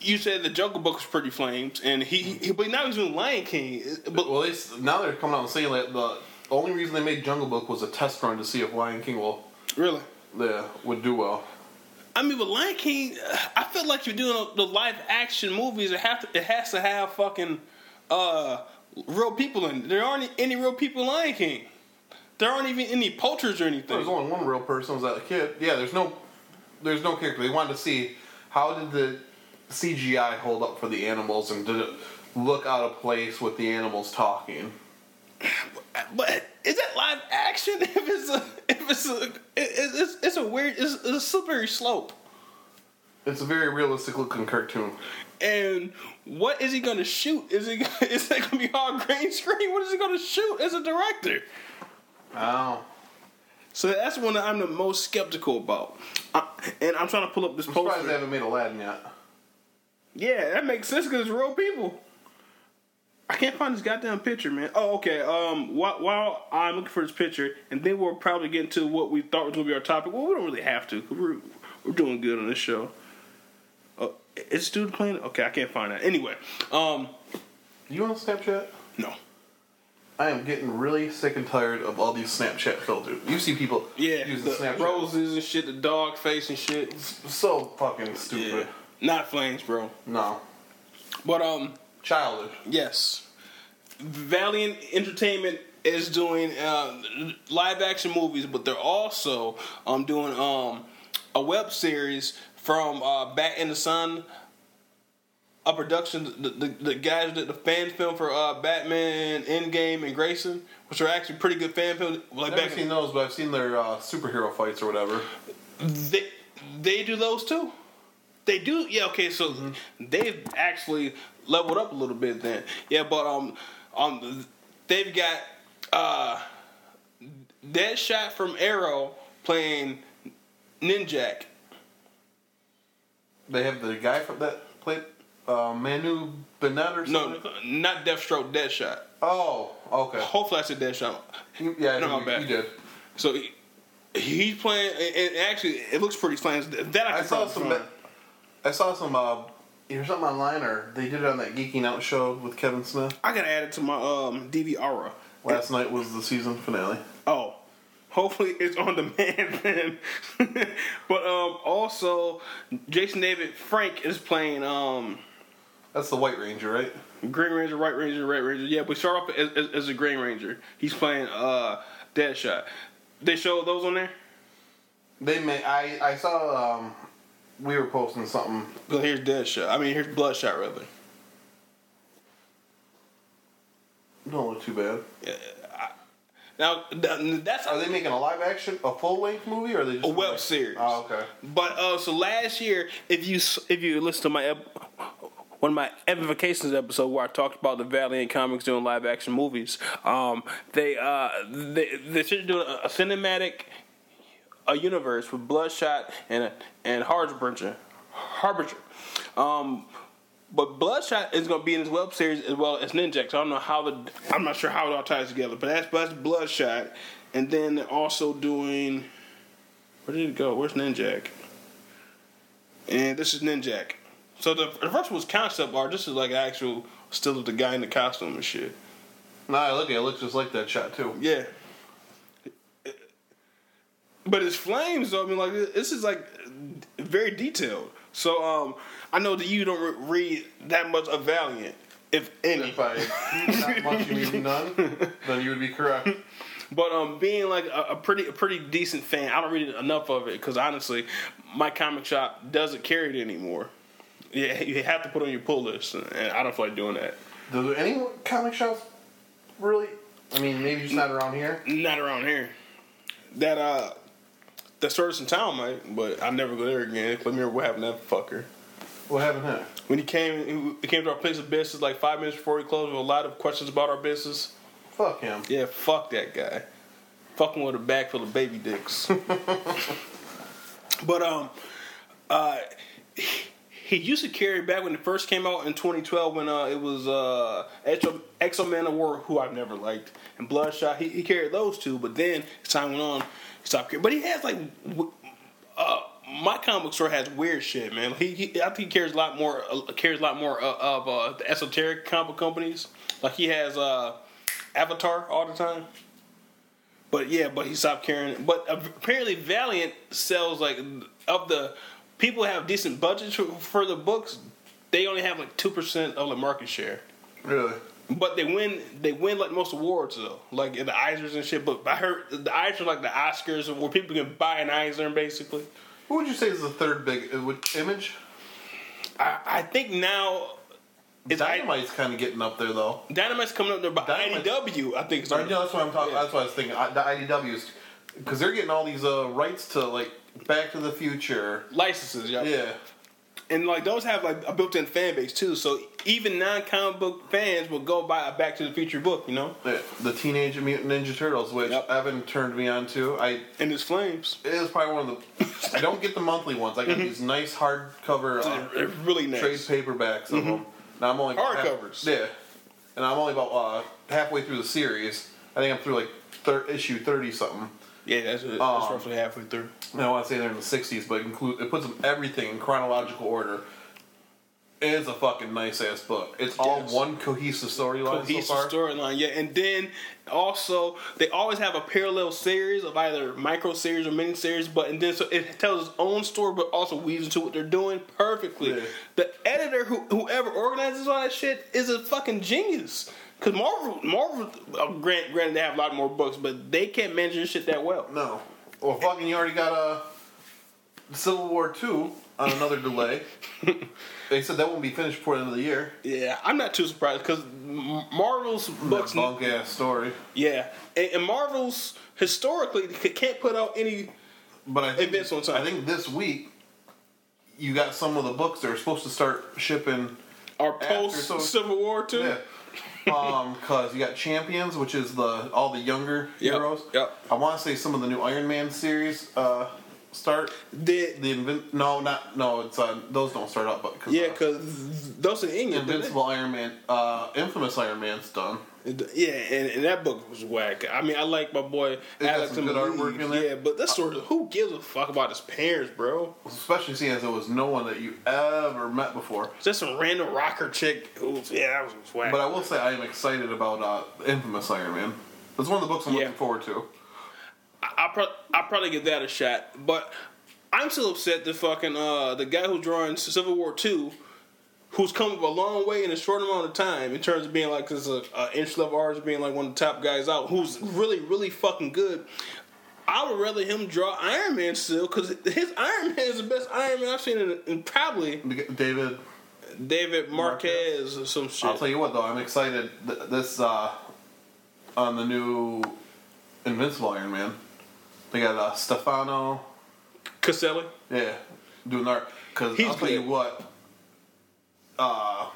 you said the Jungle Book was pretty flames, and he, he but now he's doing Lion King. But Well, they, s- now they're coming out and saying that the only reason they made Jungle Book was a test run to see if Lion King will really, yeah, would do well. I mean, with Lion King, I feel like you're doing the live action movies. It have to, it has to have fucking uh, real people in. it. There aren't any real people in Lion King. There aren't even any poachers or anything. There's only one real person was that kid. Yeah, there's no, there's no character. They wanted to see how did the CGI hold up for the animals and did it look out of place with the animals talking. But is that live action? If it's a, if it's a, it's, it's a weird, it's, it's a slippery slope. It's a very realistic looking cartoon. And what is he going to shoot? Is he is that going to be all green screen? What is he going to shoot as a director? Oh, So that's one that I'm the most skeptical about. Uh, and I'm trying to pull up this I'm surprised they haven't made Aladdin yet. Yeah, that makes sense because it's real people. I can't find this goddamn picture, man. Oh, okay. Um, while, while I'm looking for this picture, and then we'll probably get into what we thought was going to be our topic. Well, we don't really have to. 'cause We're we're doing good on this show. Uh, is dude playing? Okay, I can't find that. Anyway, um, You on Snapchat? no. I am getting really sick and tired of all these Snapchat filters. You see people Yeah, the Snapchat. roses and shit, the dog face and shit. So fucking stupid. Yeah, not flames, bro. No. But um, Childish. Yes. Valiant Entertainment is doing uh, live action movies, but they're also um, doing um, a web series from uh, Bat in the Sun. A production, the, the, the guys did the fan film for uh, Batman, Endgame, and Grayson, which are actually pretty good fan films. Like I've seen those, but I've seen their uh, superhero fights or whatever. they they do those too. They do, yeah. Okay, so they've actually leveled up a little bit then. Yeah, but um, um, they've got uh, Deadshot from Arrow playing Ninjak. They have the guy from that played uh, Manu Bennett or No, something. not Deathstroke, Deadshot. Oh, okay. Hopefully, I said Deadshot. Yeah, No, my bad. you did. So he, he's playing, and actually, it looks pretty flames. That I, I saw some. I saw some. Uh, there's something online, or they did it on that Geeking Out show with Kevin Smith. I gotta add it to my um DVR. Last night was the season finale. Oh, hopefully it's on demand then. but um, also, Jason David Frank is playing um That's the White Ranger, right? Green Ranger, White Ranger, Red Ranger. Yeah, we start off as, as, as a Green Ranger. He's playing uh Deadshot. They show those on there. They may. I I saw. Um, we were posting something. But here's Deadshot. I mean, here's Bloodshot rather. Don't look too bad. Yeah. Now that's Are they making a live action, a full length movie, or are they just a web like- series. Oh, okay. But uh, so last year, if you if you listen to my ep- one of my Epifications episode where I talked about the Valiant Comics doing live action movies, um, they uh they they should do a, a cinematic a universe with Bloodshot and and Harbinger, Harbinger. Um, but Bloodshot is going to be in this web series as well as Ninja. So I don't know how the I'm not sure how it all ties together. But that's that's Bloodshot, and then they're also doing. Where did it go? Where's Ninjak? And this is Ninjak. So the, the first one was concept art. This is like actual still of the guy in the costume and shit. I look it looks just like that shot too. Yeah. But it's flames though. I mean, like this is like very detailed. So um, I know that you don't re- read that much of Valiant, if any. If I not much, you mean none, then you would be correct. But um, being like a, a pretty a pretty decent fan, I don't read enough of it because honestly, my comic shop doesn't carry it anymore. Yeah, you have to put it on your pull list, and I don't feel like doing that. Do any comic shops really? I mean, maybe just not around here. Not around here. That uh, that service in town might, but I never go there again. Let me remember what happened to that fucker. What happened here? When he came, he came to our place of business like five minutes before he closed with a lot of questions about our business. Fuck him. Yeah, fuck that guy. Fucking with a bag full of baby dicks. but um, uh, he used to carry back when it first came out in 2012 when uh it was uh Exo, X-O Manowar, who I've never liked, and Bloodshot. He, he carried those two, but then as time went on, he caring. But he has like. Uh, my comic store has weird shit, man. He, he I think he cares a lot more. Uh, cares a lot more uh, of uh, the esoteric comic companies. Like he has uh, Avatar all the time. But yeah, but he stopped caring. But apparently, Valiant sells like of the people have decent budgets for, for the books. They only have like two percent of the market share. Really? But they win. They win like most awards though, like the Eisners and shit. But I heard the Eisners are like the Oscars, where people can buy an Eisner basically. Who would you say is the third big uh, Image? I, I think now is I, Dynamite's kind of getting up there though. Dynamite's coming up there, but Dynamite- IDW I think. Is Sorry, no, that's what I'm talking. Yeah. That's what I was thinking. I, the IDWs, because they're getting all these uh, rights to like Back to the Future. licenses. Yeah. Yeah. And like those have like a built-in fan base too, so even non-comic book fans will go buy a Back to the Future book, you know. The, the Teenage Mutant Ninja Turtles, which Yep. Evan turned me on to. I And it's flames. it is probably one of the. I don't get the monthly ones. I got these nice hardcover uh, They're really nice. trade paperbacks of them. Now I'm only Hardcovers. Yeah. and I'm only about uh, halfway through the series. I think I'm through like thir- issue thirty something. Yeah, that's, that's Um, roughly halfway through. I want to say they're in the '60s, but it, include, it puts them everything in chronological order. It is a fucking nice ass book. It's all Yes. one cohesive storyline cohesive so storyline. Yeah, and then also they always have a parallel series of either micro series or mini series, but and then so it tells its own story, but also weaves into what they're doing perfectly. Yeah. The editor, who, whoever organizes all that shit, is a fucking genius. Cause Marvel, Marvel, uh, grant, granted they have a lot more books, but they can't manage this shit that well. No. Well, fucking, you already got a Civil War two on another delay. they said that won't be finished before the end of the year. Yeah, I'm not too surprised because Marvel's books, Bunk ass story. yeah, and, and Marvel's historically can't put out any But I think, Events on time. I think this week you got some of the books that are supposed to start shipping. our post Civil War too. Yeah. Um, cause you got Champions, which is the all the younger Yep, heroes. yep. I want to say some of the new Iron Man series uh, start. Did The Invin- no, not no. It's uh, those don't start up, but cause, yeah, uh, because those are England. Invincible Iron Man, uh, Infamous Iron Man's done. Yeah, and, and that book was whack. I mean, I like my boy got Alex some and good artwork in there. Yeah, but that story, who gives a fuck about his parents, bro? Especially seeing as it was no one that you ever met before. Just some random rocker chick. Who yeah, that was whack. But I will say I am excited about uh, Infamous Iron Man. That's one of the books I'm Yeah. looking forward to. I pro- I probably give that a shot, but I'm still upset that fucking uh, the guy who's drawing Civil War two, who's come up a long way in a short amount of time in terms of being like this uh, uh, inch level artist, being like one of the top guys out, who's really really fucking good. I would rather him draw Iron Man still because his Iron Man is the best Iron Man I've seen in, in probably David, David Marquez or some shit. I'll tell you what though, I'm excited. Th- this uh, on the new Invincible Iron Man. They got uh, Stefano, Caselli. yeah, doing art. Because He's I'll tell you what, uh,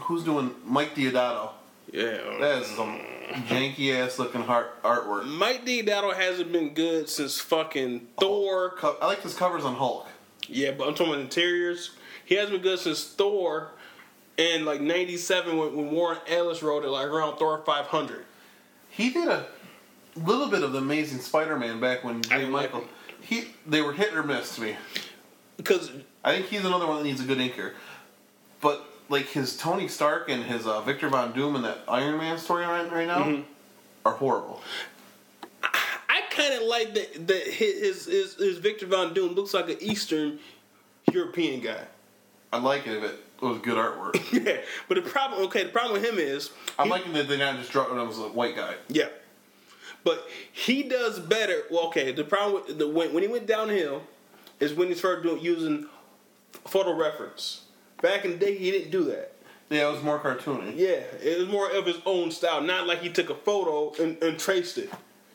who's doing Mike Deodato? Yeah. That is some janky ass looking art artwork. Mike Deodato hasn't been good since fucking Thor. I like his covers on Hulk. Yeah, but I'm talking about interiors. He hasn't been good since Thor in like '97 when, when Warren Ellis wrote it, like around Thor 500. He did a little bit of the Amazing Spider-Man back when Jay didn't like Michael. He they were hit or miss to me. Because I think he's another one that needs a good inker. But like his Tony Stark and his uh, Victor Von Doom and that Iron Man storyline right now Mm-hmm. are horrible. I kind of like that that his, his his Victor Von Doom looks like an Eastern European guy. I like it if it was good artwork. Yeah, but the problem, okay, the problem with him is I'm he- liking that they're not just drawing him as a white guy. Yeah. But he does better. Well, okay. The problem with the when, when he went downhill is when he started doing using photo reference. Back in the day, he didn't do that. Yeah, it was more cartoony. Yeah, it was more of his own style, not like he took a photo and, and traced it.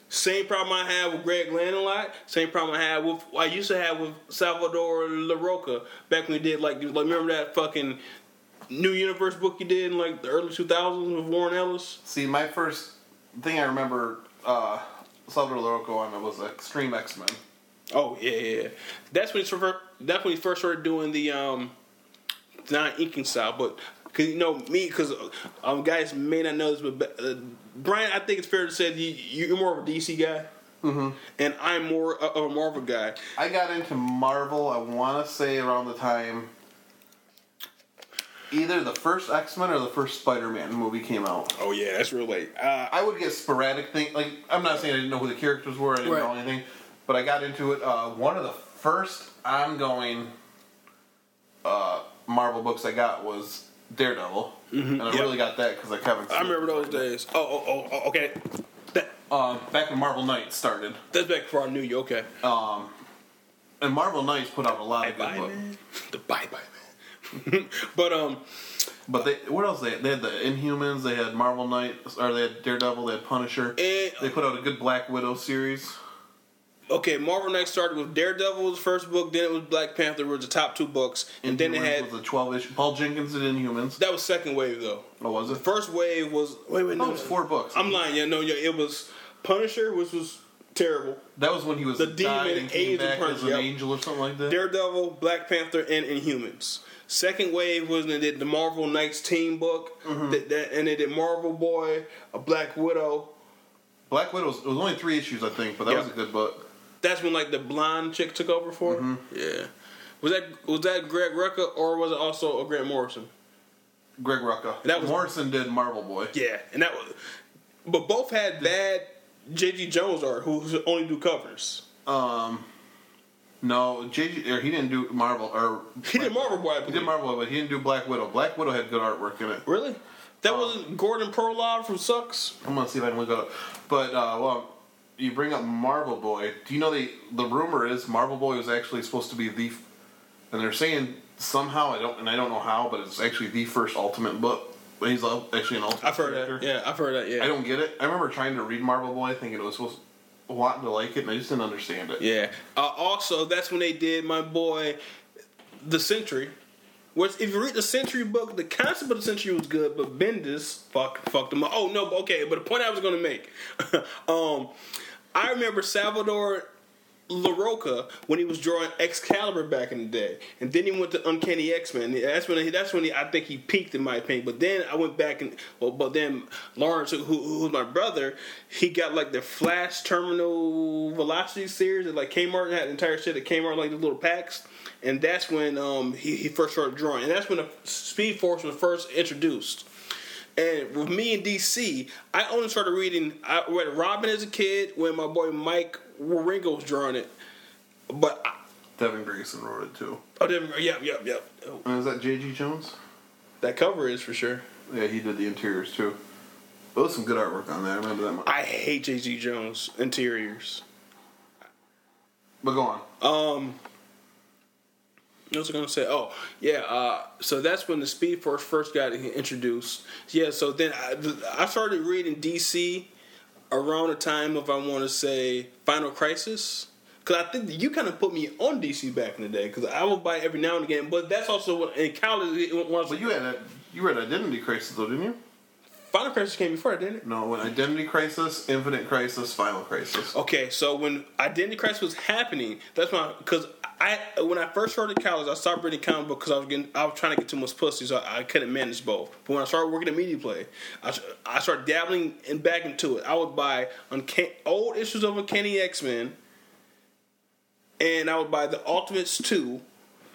Same problem I had with Greg Land a lot. Same problem I had with I used to have with Salvador Larroca back when he did like like remember that fucking New Universe book he did in like the early 2000s with Warren Ellis. See, my first thing I remember uh, Salvador Larroca on was Extreme X Men. Oh yeah, yeah. yeah. That's when he first, that's when he first started doing the um, non inking style. But cause you know me, because um, guys may not know this, but uh, Brian, I think it's fair to say that you, you're more of a DC guy, mm-hmm. and I'm more of a Marvel guy. I got into Marvel. I want to say around the time either the first X Men or the first Spider Man movie came out. Oh yeah, that's real late. Uh, I would get sporadic things. Like I'm not saying I didn't know who the characters were. I didn't Right. know anything, but I got into it. Uh, one of the first ongoing uh, Marvel books I got was Daredevil, and I Yep. really got that because I Kevin. I remember those days. Oh, oh, oh, oh, okay. That, Uh, back when Marvel Knights started, that's back before I knew you. Okay. Um, and Marvel Knights put out a lot of good Bye, books. man. The bye bye man. but um, But they, what else they had? They had the Inhumans. They had Marvel Knights, or they had Daredevil. They had Punisher. And- they put out a good Black Widow series. Okay, Marvel Knights started with Daredevil was the first book, then it was Black Panther was the top two books, and then it had was a twelve issue. Paul Jenkins did Inhumans. that was second wave though. What was The it? first wave was wait wait No, no it was four books. I'm lying. Yeah, no, yeah, it was Punisher, which was terrible. That was when he was The died demon and came angel back Punisher, as an yep. angel or something like that. Daredevil, Black Panther, and Inhumans. Second wave was when they did the Marvel Knights team book, Mm-hmm. that, that, and they did Marvel Boy, a Black Widow. Black Widow was, it was only three issues, I think, but that Yeah. was a good book. That's when like the blonde chick took over for. Mm-hmm. Yeah. Was that was that Greg Rucka or was it also a Grant Morrison? Greg Rucka. That was- Morrison did Marvel Boy. Yeah, and that was, but both had bad J.G. Jones art who only do covers. Um, no, JG, or he didn't do Marvel, or He did Marvel Boy. He did Marvel, but he didn't do Black Widow. Black Widow had good artwork in it. Really? That Um, wasn't Gordon Prolog from Sucks. I'm gonna see if I can look it up. But uh, well, you bring up Marvel Boy. Do you know the the rumor is Marvel Boy was actually supposed to be the, and they're saying somehow I don't and I don't know how, but it's actually the first Ultimate book. But he's actually an Ultimate. I've heard character. that. Yeah, I've heard that. Yeah. I don't get it. I remember trying to read Marvel Boy, thinking it was supposed wanting to like it, and I just didn't understand it. Yeah. Uh, also, that's when they did my boy, The Sentry. Which, if you read the Sentry book, the concept of the Sentry was good, but Bendis fuck fucked them up. Oh no, okay. But the point I was going to make, um, I remember Salvador Larroca when he was drawing Excalibur back in the day, and then he went to Uncanny X Men. That's when he, that's when he, I think he peaked in my opinion. But then I went back and well, but then Lawrence, who, who who's my brother, he got like the Flash Terminal Velocity series that like Kmart had the entire shit at Kmart like the little packs, and that's when um he, he first started drawing, and that's when the Speed Force was first introduced. And with me and DC, I only started reading. I read Robin as a kid when my boy Mike Wieringo was drawing it. But I, Devin Grayson wrote it too. oh, then, yep, yep, yep. Oh, And is that J.G. Jones? that cover is for sure. Yeah, he did the interiors too. There was some good artwork on there. I remember that much. I hate JG Jones interiors. But go on. Um, what was gonna say? Oh, yeah. Uh, so that's when the Speed Force first got introduced. Yeah. So then I, I started reading DC around the time of I want to say Final Crisis. Cause I think you kind of put me on DC back in the day. Cause I would buy it every now and again. But that's also what in college. It was, But you had a, you read Identity Crisis though, didn't you? Final Crisis came before, it, didn't it? No, when Identity Crisis, Infinite Crisis, Final Crisis. Okay, so when Identity Crisis was happening, that's why because I when I first started college, I stopped reading comic book because I was getting I was trying to get too much pussy, so I, I couldn't manage both. But when I started working at Media Play, I, I started dabbling and back into it. I would buy uncan- old issues of Uncanny X Men, and I would buy the Ultimates two.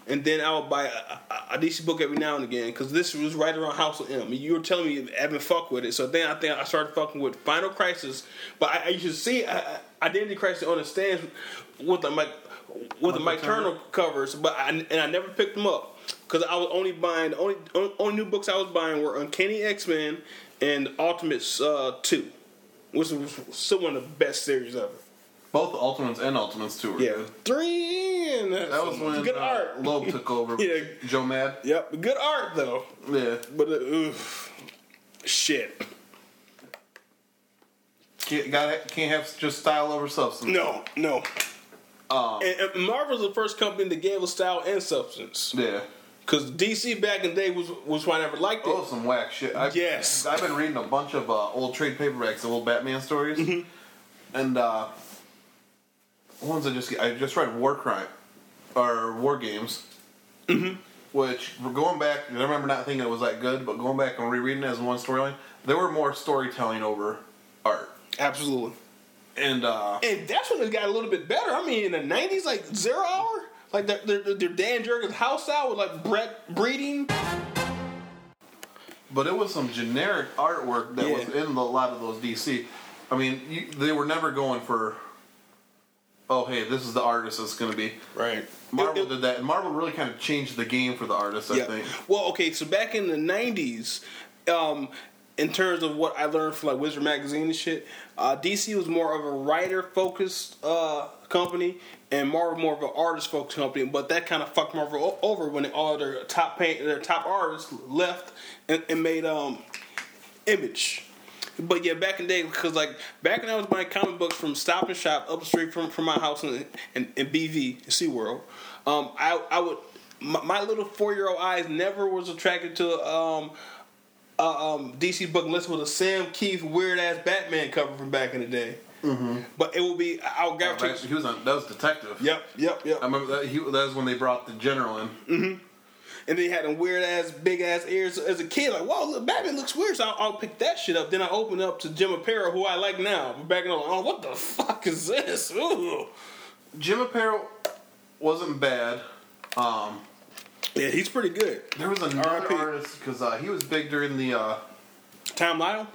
And then I would buy a, a, a DC book every now and again because this was right around House of M. You were telling me you haven't with it, so then I think I started fucking with Final Crisis. But I, I used to see I, I- Identity Crisis on the stands with the Mike with the Mike Turner covers, but I, and I never picked them up because I was only buying the only only, new books I was buying were Uncanny X Men and Ultimates uh, Two, which was still one of the best series ever. Both Ultimates and Ultimates 2 were Yeah, good. three. And That was when good uh, art. Loeb took over. Yeah. Joe Mad. Yep, good art though. Yeah. But uh, oof, shit. Can't, gotta, can't have just style over substance. No, no. Um, And, and Marvel's the first company that gave us style and substance. yeah. Because DC back in the day was was why I never liked it. Oh, some whack shit. I've, Yes. I've been reading a bunch of uh, old trade paperbacks of old Batman stories, Mm-hmm. and uh, ones I just I just read War Crime or War Games, Mm-hmm. which we're going back. I remember not thinking it was that good, but going back and rereading it as one storyline, there were more storytelling over art, Absolutely. And uh, And that's when it got a little bit better. I mean, in the nineties, like Zero Hour, like their, their, their Dan Jurgens house style with like Brett breeding. But it was some generic artwork that was Yeah. in a lot of those DC. I mean, you, they were never going for, oh, hey, this is the artist that's going to be. Right. Marvel It- it- did that, and Marvel really kind of changed the game for the artists. I Yeah. think. Well, okay, so back in the '90s, um, in terms of what I learned from like Wizard magazine and shit, uh, DC was more of a writer-focused uh, company, and Marvel more of an artist-focused company. But that kind of fucked Marvel over when all their top paint, their top artists left and, and made um, Image. But yeah, back in the day, because like back when I was buying comic books from Stop and Shop up the street from, from my house in, in, in BV, SeaWorld, um, I, I would, my, my little four year old eyes never was attracted to um, uh, um, DC book unless it was a Sam Kieth weird ass Batman cover from back in the day. Mm-hmm. But it will be, I would Oh, gravitate. actually, he was on. That was Detective. Yep, yep, yep. I remember that. He, that was when they brought the general in. and they had them weird ass, big ass ears. As a kid, like, whoa, look, Batman looks weird, so I'll, I'll pick that shit up. Then I open up to Jim Aparo, who I like now. But back in the oh, what the fuck is this? Ooh. Jim Aparo wasn't bad. Um, Yeah, he's pretty good. there was another R.I.P. artist because uh, he was big during the uh, Tom Lyle.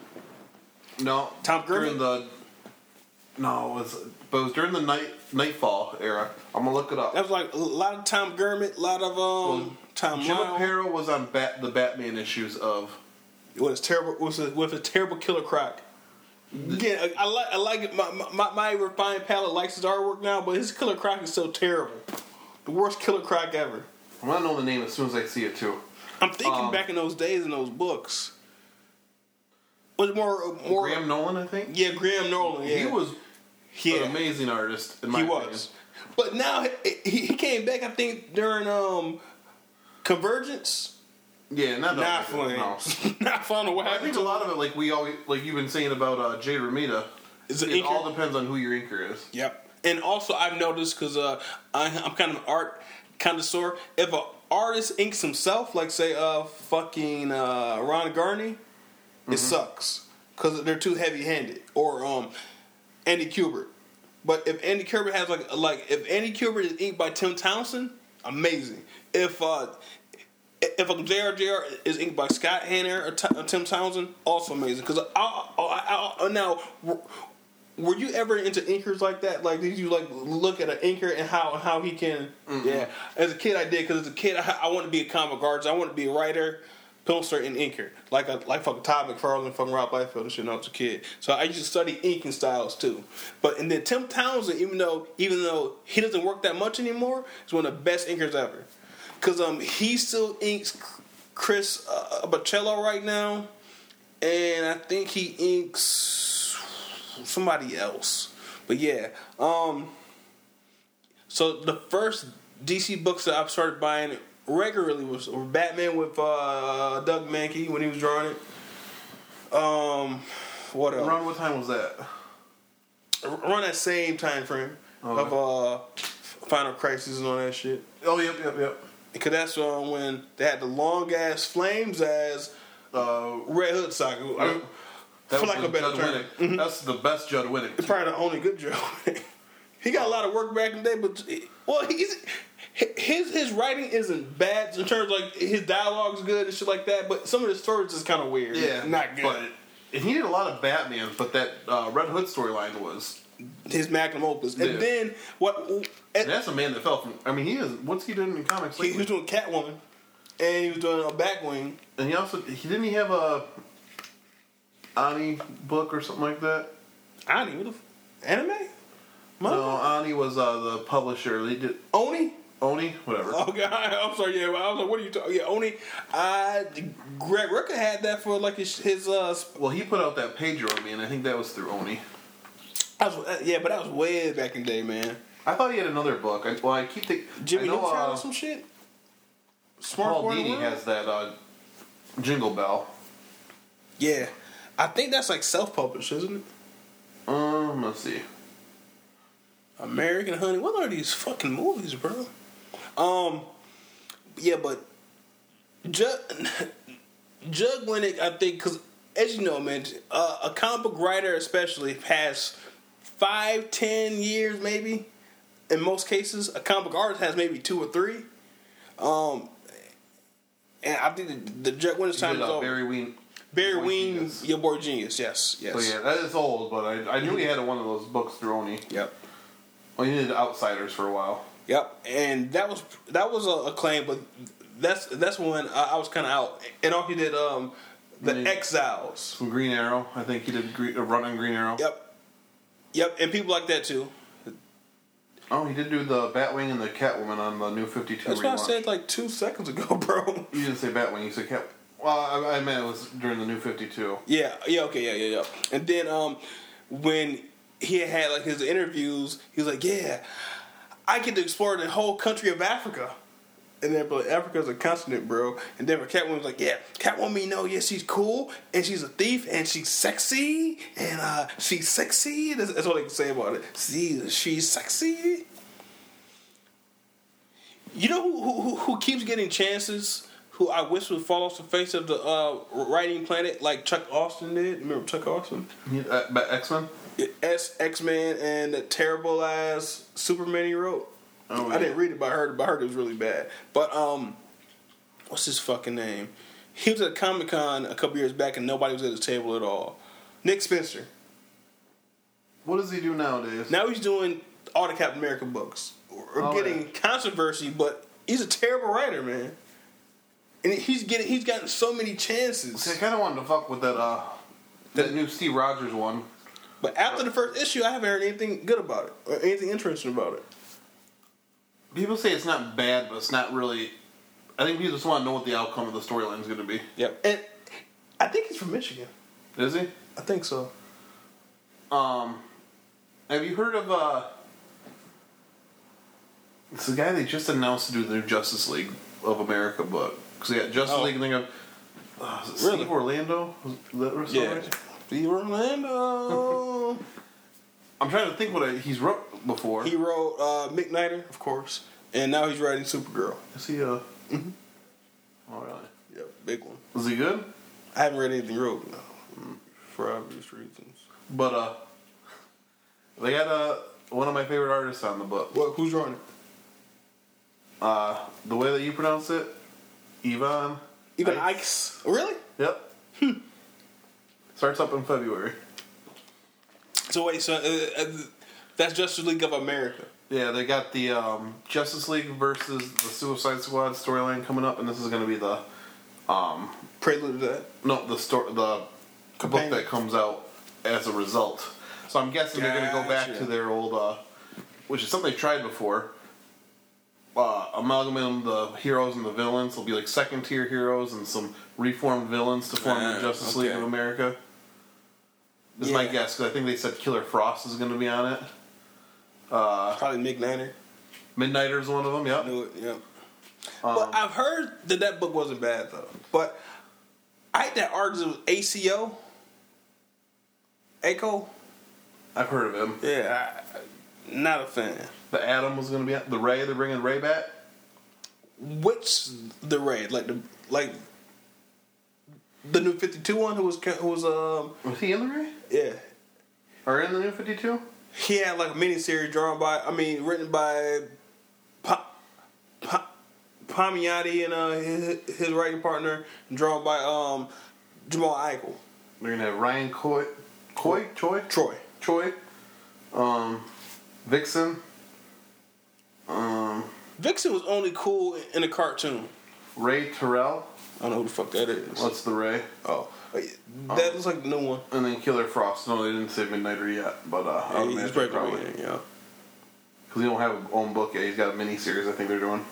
no Tom during Gurman? the no it was but it was during the night Knightfall era. I'm gonna look it up. That was like a lot of Tom Gurman, a lot of um Tom Jim Lyle. Aparo was on Bat, the Batman issues of was terrible was a, with a terrible killer croc. Yeah, I, I like I like it. My, my my refined palate likes his artwork now, but his killer croc is so terrible. The worst killer croc ever. I'm gonna know the name as soon as I see it too. I'm thinking Um, back in those days in those books. Was more more Graham Nolan, I think. Yeah, Graham Nolan. Yeah, He was yeah, an amazing artist. In my he opinion. was. But now he, he came back. I think during um Convergence. Yeah, not Not fun. fun. Not fun. What I think to a lot of it, like we always, like you've been saying about uh, Jay Romita, Is it it inker? all depends on who your inker is. Yep. And also, I've noticed because uh, I, I'm kind of an art connoisseur. If an artist inks himself, like say, uh, fucking uh, Ron Garney, it sucks because they're too heavy-handed. Or um, Andy Kubert. But if Andy Kubert has like like if Andy Kubert is inked by Tim Townsend, amazing. If uh, if a JRJR is inked by Scott Hanna or, T- or Tim Townsend, also amazing. Because I, I, I, I, now, were- you ever into inkers like that? Like, did you like look at an inker and how how he can? Yeah, as a kid, I did. Because as a kid, I, I wanted to be a comic artist. I wanted to be a writer, penciler, and inker. Like a like fucking Todd McFarlane, fucking Rob Liefeld and shit. When I was a kid, so I used to study inking styles too. But and then Tim Townsend, even though even though he doesn't work that much anymore, is one of the best inkers ever because um he still inks Chris uh, Bachalo right now, and I think he inks somebody else. But yeah, um, so the first DC books that I've started buying regularly was Batman with uh, Doug Mahnke when he was drawing it. Um, what else? Around what time was that? Around that same time frame of uh, Final Crisis and all that shit. Oh, yep, yep, yep. Because that's uh, when they had the long ass flames as Uh, Red Hood saga. I mean, that for like a better term. Winick. That's the best Judd Winick. It's probably the only good Judd Joe. he got a lot of work back in the day, but well, he's his his writing isn't bad in terms of like his dialogue's good and shit like that. But some of his stories is kind of weird. Yeah, not good. But, and he did a lot of Batman, but that uh, Red Hood storyline was. his magnum opus. And Yeah. then what? And that's a man that fell from. I mean, he is. What's he doing in comics? He, he was doing Catwoman, and he was doing a Batwing. and he also he didn't he have a Ani book or something like that. Ani, what the f- anime? No. Ani was uh, the publisher. They did Oni. Oni, whatever. Okay, I'm sorry. Yeah, I was like, "What are you talking?" Yeah, Oni. I Greg Rucka had that for like his, his uh. sp- Well, he put out that Pedro and Me, and I think that was through Oni. Was, uh, yeah, but that was way back in the day, man. I thought he had another book. I, well, I keep thinking. Jimmy I know, Neutron uh, or some shit. Smart Paul Dini has that uh, Jingle Belle. Yeah, I think that's like self-published, isn't it? Um, let's see. American Honey. What are these fucking movies, bro? Um, yeah, but Jug Judd Winick, I think, because as you know, man, uh, a comic book writer, especially, has five, ten years, maybe. In most cases, a comic book artist has maybe two or three. Um, and I think the, the Judd Winick's He time is over. Barry Ween. Barry Genius. your boy genius. Yes, yes. So yeah, that is old, but I, I knew he had one of those books through Oni. Yep. Well, he did Outsiders for a while. Yep, and that was that was a, a claim, but that's that's when I, I was kind of out. And all he did, um, the Yeah. Exiles. Some Green Arrow. I think he did Green, a run on Green Arrow. Yep, yep, and people like that too. Oh, he did do the Batwing and the Catwoman on the New Fifty Two. That's what I said like two seconds ago, bro. You didn't say Batwing. You said Cat. Well, I, I meant it was during the New Fifty Two. Yeah, yeah, okay, yeah, yeah, yeah. And then um, when he had like his interviews, he was like, "Yeah, I get to explore the whole country of Africa." And then, but Africa's a continent, bro. And then Catwoman was like, "Yeah, Catwoman, you know, yeah, she's cool, and she's a thief, and she's sexy, and uh, she's sexy." That's, that's what they can say about it. See, she's sexy. You know who who who keeps getting chances? Who I wish would fall off the face of the uh, writing planet like Chuck Austin did. Remember Chuck Austin? Uh, X Men. S X Men and the terrible ass Superman he wrote. Oh, I didn't read it, but I heard it. But I heard it was really bad. But um, what's his fucking name? He was at Comic Con a couple years back, and nobody was at his table at all. Nick Spencer. What does he do nowadays? Now he's doing all the Captain America books. We're Oh, getting yeah. controversy, but he's a terrible writer, man. And he's getting he's gotten so many chances. See, I kind of wanted to fuck with that uh that new Steve Rogers one. But after the first issue, I haven't heard anything good about it or anything interesting about it. People say it's not bad, but it's not really. I think people just want to know what the outcome of the storyline is going to be. Yep. And I think he's from Michigan. Is he? I think so. Um, have you heard of uh? It's the guy they just announced to do the new Justice League of America book. Because yeah, Justice Oh. League and they got uh, is it Really? Steve Orlando. Was that Yeah. right? Steve Orlando. I'm trying to think what I, he's wrote before. he wrote uh, Midnighter, of course, and now he's writing Supergirl. Is he uh? Oh really? Yep, big one. Was he good? I haven't read anything he wrote no, mm, for obvious reasons. But uh, they got uh one of my favorite artists on the book. What? Who's drawing it? Uh, the way that you pronounce it, Ivan. Even. Ikes. Really? Yep. Starts up in February. So wait, so uh, uh, that's Justice League of America. Yeah, they got the um, Justice League versus the Suicide Squad storyline coming up, and this is going to be the um, Prelude to that. no the story the book that comes out as a result. So I'm guessing they're going to go back Gotcha. to their old, uh, which is something they tried before. Uh, amalgamating the heroes and the villains. There'll be like second tier heroes and some reformed villains to form Ah, the Justice League of America. This is my guess because I think they said Killer Frost is going to be on it. Uh, Probably Midnighter. Midnighter's one of them. Yep. Knew it. Yep. Um, But I've heard that that book wasn't bad though. But I had that artist it was ACO. Echo. I've heard of him. Yeah, I, not a fan. The Atom was going to be on the Ray. They're bringing the Ray back. Which the Ray? like the like the new Fifty Two one who was who was um Was he in the Ray? yeah Or in the New Fifty Two? he had like a mini series drawn by I mean written by pa, pa, Palmiotti and uh, his, his writing partner drawn by um Jamal Igle They're to have Ryan Coy, Coy, Choi, Troy Choi, um, Vixen, um, Vixen was only cool in a cartoon. Ray Terrill. I don't know who the fuck that is. What's the Ray? Oh, that looks like the new one. And then Killer Frost. No, they didn't say Midnighter yet, but uh, I would Yeah, he's probably yeah. because he don't have his own book yet. He's got a mini series. I think they're doing.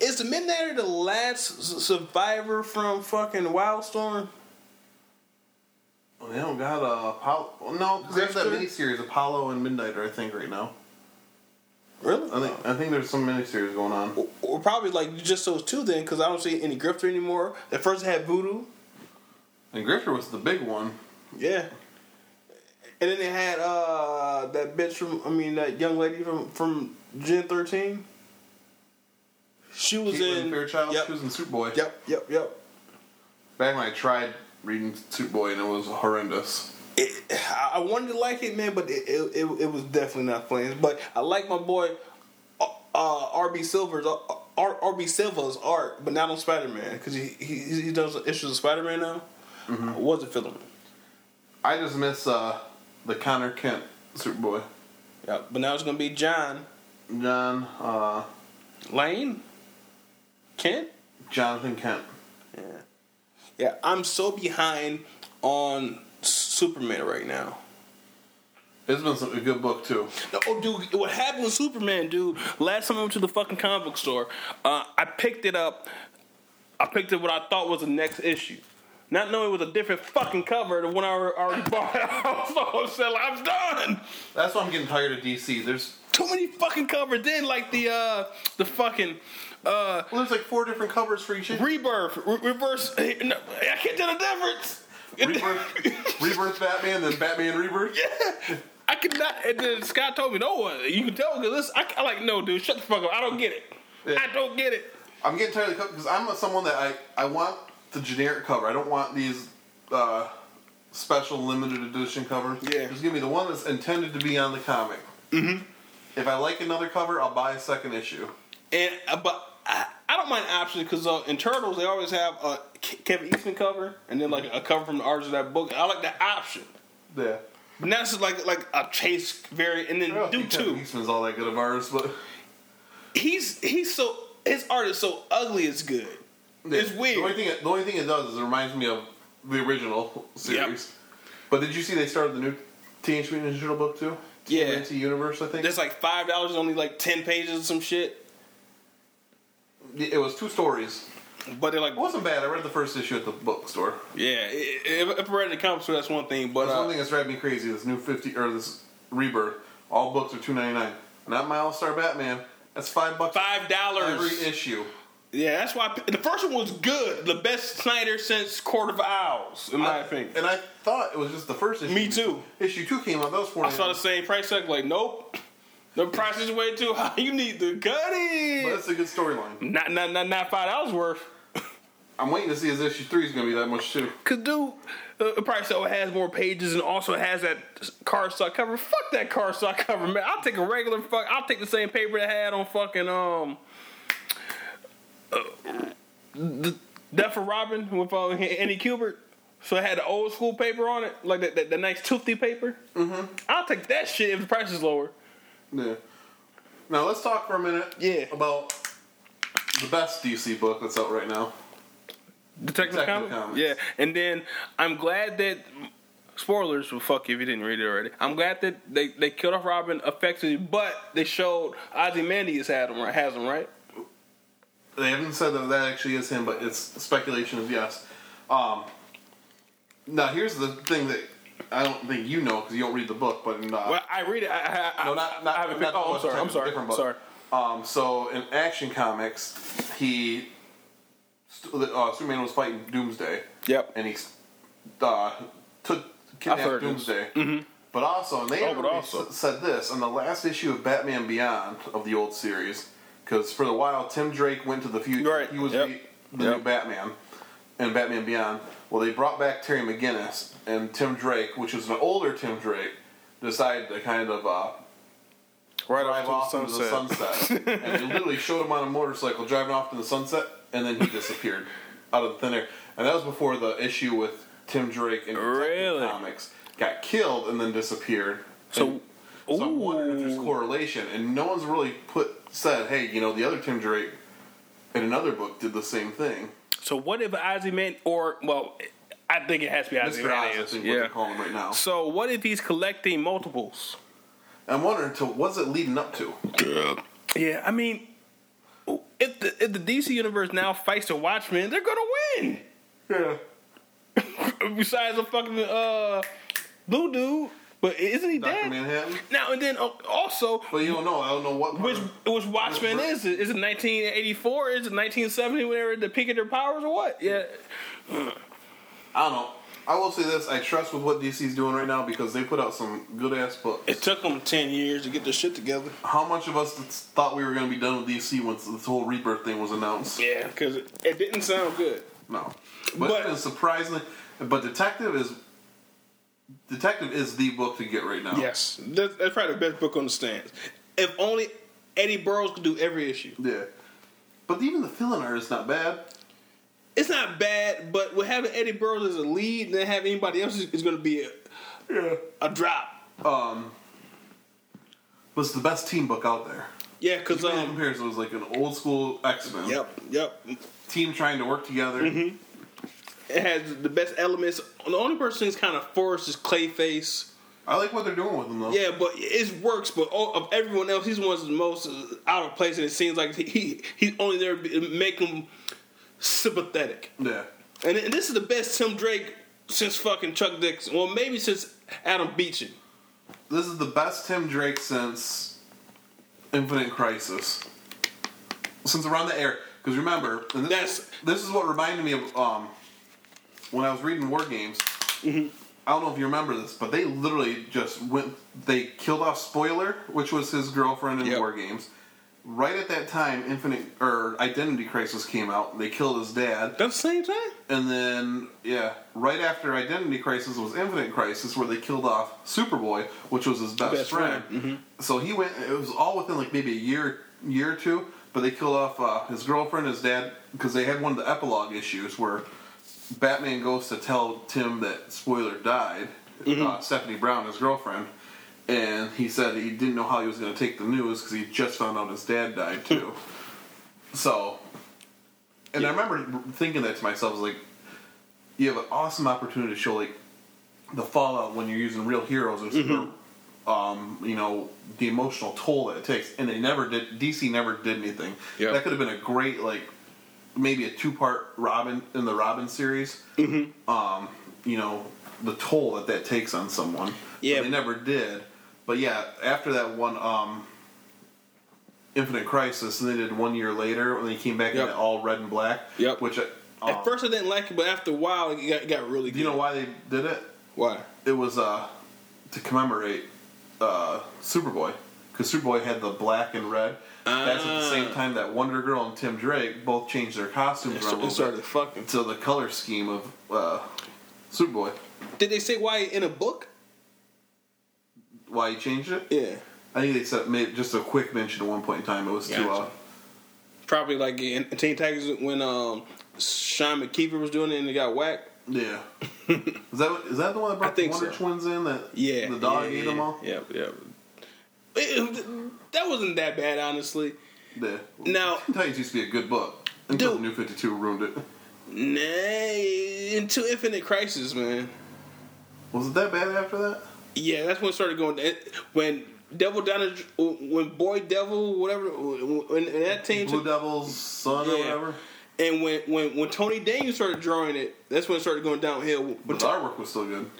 Is the Midnighter the last survivor from fucking Wildstorm? Well, they don't got uh, Apollo. No, have that Grifter? mini series Apollo and Midnighter. I think right now. Really? I think I think there's some miniseries going on. Or, or probably like just those two then, because I don't see any Grifter anymore. At first had Voodoo, And Grifter was the big one. yeah, and then they had uh that bitch from I mean that young lady from from Gen thirteen. She was Caitlin in Fairchild. Yep, She was in Superboy. yep, yep, yep. Back when I tried reading Superboy and it was horrendous. It, I I wanted to like it, man, but it, it, it, was definitely not Flames. But I like my boy uh, uh, RB Silver's uh, RB Silva's art, but not on Spider Man because he, he he does issues of Spider Man now. Mm-hmm. I wasn't feeling it. I just miss uh, the Connor Kent Superboy. Yeah, but now it's gonna be John John, uh, Lane, Kent. Jonathan Kent. Yeah, yeah. I'm so behind on Superman right now. It's been some, a good book too. No, oh, dude, what happened with Superman, dude? Last time I went to the fucking comic book store, uh, I picked it up. I picked up what I thought was the next issue. Not knowing it was a different fucking cover than one I already bought. I was so upset, like, I'm done. That's why I'm getting tired of DC. There's Too many fucking covers. Then like the uh the fucking uh well, there's like four different covers for each. issue. rebirth, re- reverse. I can't tell the difference. Rebirth, Rebirth Batman, then Batman Rebirth. Yeah. I could not. And then Scott told me, no, one. you can tell because I, I like, no, dude, shut the fuck up. I don't get it. Yeah. I don't get it. I'm getting tired of the cover because I'm someone that I I want the generic cover. I don't want these uh, special limited edition covers. Yeah. Just give me the one that's intended to be on the comic. Mm-hmm. If I like another cover, I'll buy a second issue. And uh, but I, I don't mind options because uh, in Turtles they always have a Kevin Eastman cover and then like a cover from the artist of that book. I like that option. Yeah. But now it's like like a chase variant, and then I do Kevin two. Eastman's all that good of artist, but He's he's so his art is so ugly. It's good. It's The only weird. thing the only thing it does is it reminds me of the original series. But did you see they started the new Teenage Mutant Ninja Turtle book too? Yeah. Into Universe, I think. There's like five dollars, only like ten pages or some shit. It was two stories. But they're like, It wasn't bad. I read the first issue at the bookstore. yeah. If, if I read the comics, so that's one thing. But uh, one thing that's driving me crazy. This new fifty or this rebirth. All books are two ninety nine. Not my All Star Batman. That's five bucks five dollars. every issue. Yeah, that's why the first one was good. The best Snyder since Court of Owls, in my I- opinion. And I thought it was just the first issue. Me too. Issue two came out. That was four. I saw the same price tag. Like, nope, the price is way too high. You need to cut But it. it's a good storyline. Not, not, not, not five dollars worth. I'm waiting to see if issue three is going to be that much too. Cause dude, uh, it probably so it has more pages and also has that cardstock cover. Fuck that cardstock cover, man. I'll take a regular fuck. I'll take the same paper that had on fucking um. Uh, the Death of Robin with uh, Andy Kubert. So it had the old school paper on it, like the, that, that nice toothy paper. Mm-hmm. I'll take that shit if the price is lower. Yeah. Now let's talk for a minute. Yeah. About the best DC book that's out right now. Detective, Detective Comics? Comics. Yeah, and then I'm glad that spoilers will fuck you if you didn't read it already. I'm glad that they, they killed off Robin effectively, but they showed Ozymandias had him has him right. They haven't said that that actually is him, but it's speculation is yes. Um, now here's the thing that I don't think you know because you don't read the book, but in, uh, Well, I read it. I, I, no, not not, I haven't not picked. Oh, I'm sorry. I'm sorry. book. Sorry. Um, so in Action Comics, he uh, Superman was fighting Doomsday. Yep. and he uh, took kidnapped. Doomsday. But also, and they Oh, also- said this in the last issue of Batman Beyond of the old series, because for a while Tim Drake went to the future. Right, He was yep, the, the yep. new Batman, and Batman Beyond. Well, they brought back Terry McGinnis and Tim Drake, which was an older Tim Drake, decided to kind of uh, Right drive off off into to the sunset. and they literally showed him on a motorcycle driving off to the sunset, and then he disappeared out of the thin air. And that was before the issue with Tim Drake in Really? Comics got killed and then disappeared. So, And so I'm wondering if there's correlation, and no one's really put said, hey, you know, the other Tim Drake in another book did the same thing. So what if Ozyman or well, I think it has to be Mr. Oz, I Ozymandias. think what Yeah. they call him right now. So what if he's collecting multiples? I'm wondering, to, what's it leading up to? Yeah, yeah, I mean, if the if the DC universe now fights the Watchmen, they're gonna win. Yeah. Besides the fucking uh, blue dude, but isn't he Dr. dead Manhattan? now? And then uh, also, But you don't know. I don't know what. part which of- which Watchmen Which- is it? Is it 1984? Is it 1970? Whenever the peak of their powers or what? Yeah, I don't know. I will say this: I trust with what DC's doing right now because they put out some good ass books. it took them 10 years to get this shit together. How much of us thought we were going to be done with DC once this whole rebirth thing was announced? Yeah, because it, it didn't sound good. No, but, But- it's surprisingly. But Detective is Detective is the book to get right now. Yes, that's, that's probably the best book on the stands. If only Eddy Barrows could do every issue. Yeah. But even the filling art is not bad. It's not bad, but with having Eddy Barrows as a lead and then have anybody else is, is going to be a, a drop. Um, but it's the best team book out there. Yeah, because um, comparison, it was like an old school X Men yep, yep. team trying to work together. Mm-hmm. It has the best elements. The only person who's kind of forced is Clayface. I like what they're doing with them though. Yeah, but it works. But all, of everyone else, he's one of the most out of place, and it seems like he he's only there to make him sympathetic. Yeah. And, and this is the best Tim Drake since fucking Chuck Dixon. Well, maybe since Adam Beechen. This is the best Tim Drake since Infinite Crisis. Since around the air, Because remember, and this, That's- this is what reminded me of um, when I was reading War Games. Mm-hmm. I don't know if you remember this, but they literally just went. They killed off Spoiler, which was his girlfriend in Yep. War Games. Right at that time, Infinite or Identity Crisis came out. They killed his dad, That's the same time. and then yeah, right after Identity Crisis was Infinite Crisis, where they killed off Superboy, which was his best, Best friend. friend, mhm. So he went. It was all within like maybe a year, year or two. But they killed off uh, his girlfriend, his dad, because they had one of the epilogue issues where Batman goes to tell Tim that Spoiler died, uh, Stephanie Brown, his girlfriend, and he said he didn't know how he was going to take the news because he just found out his dad died too. so, and I remember thinking that to myself, I was like, you have an awesome opportunity to show like the fallout when you're using real heroes and or, um, you know the emotional toll that it takes, and they never did. DC never did anything. Yeah. That could have been a great like maybe a two part Robin in the Robin series. Mm-hmm. Um, you know the toll that that takes on someone. Yeah. But they never did. But yeah, after that one, um, Infinite Crisis, and they did one year later when they came back Yep. in all red and black. Yep. Which um, At first I didn't like it, but after a while it got, it got really good. do you know why they did it? why? It was uh, to commemorate uh, Superboy because Superboy had the black and red. That's at the same time that Wonder Girl and Tim Drake both changed their costumes around a started, it little started bit fucking. to the color scheme of uh, Superboy. Did they say why in a book? Why he changed it? Yeah. I think they said made just a quick mention at one point in time. It was to uh, Probably like in Teen Titans when um Sean McKeever was doing it and they got whacked. yeah. is that is that the one that brought the think Wonder so. Twins in? That Yeah. the dog yeah, ate them all. Yeah, yeah. It- that wasn't that bad, honestly. Yeah. Now- Titans used to be a good book until Dude. New Fifty Two ruined it. Nah, into Infinite Crisis, man. Was it that bad after that? Yeah, that's when it started going. When Devil down, when Boy Devil, whatever, when, when that team Blue took, Devil's son or whatever. and when when when Tony Daniel started drawing it, that's when it started going downhill. But the artwork was still good.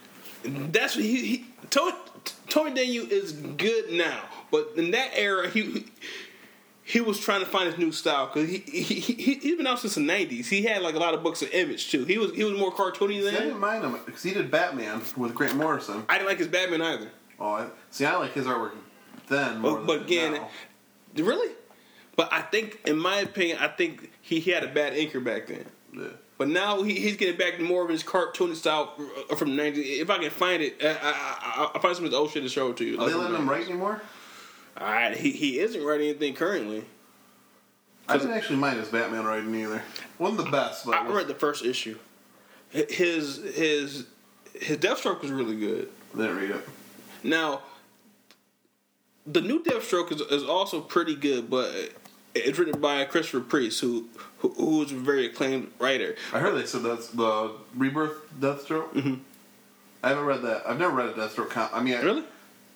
That's what he, he Tony, Tony Daniel is good now, but in that era he he was trying to find his new style because he, he he he's been out since the nineties. He had like a lot of books of Image too. He was he was more cartoony See, I than didn't mind him because he did Batman with Grant Morrison. I didn't like his Batman either. Oh, I, see, I like his artwork then more But, but than again, now. really, but I think in my opinion, I think he, he had a bad inker back then. Yeah. But now he, he's getting back to more of his cartoony style uh, from the 90s. If I can find it, I, I, I, I'll find some of the old shit to show it to you. Are they letting him write anymore? All right, he, he isn't writing anything currently. I didn't actually mind his Batman writing either. wasn't the best, but I read the first issue. His his his Deathstroke was really good. didn't read it. Now, the new Deathstroke is, is also pretty good, but it's written by Christopher Priest, who who, who is a very acclaimed writer. I heard they said that's the Rebirth Deathstroke. Mm-hmm. I haven't read that. I've never read a Deathstroke. Com- I mean, I, Really?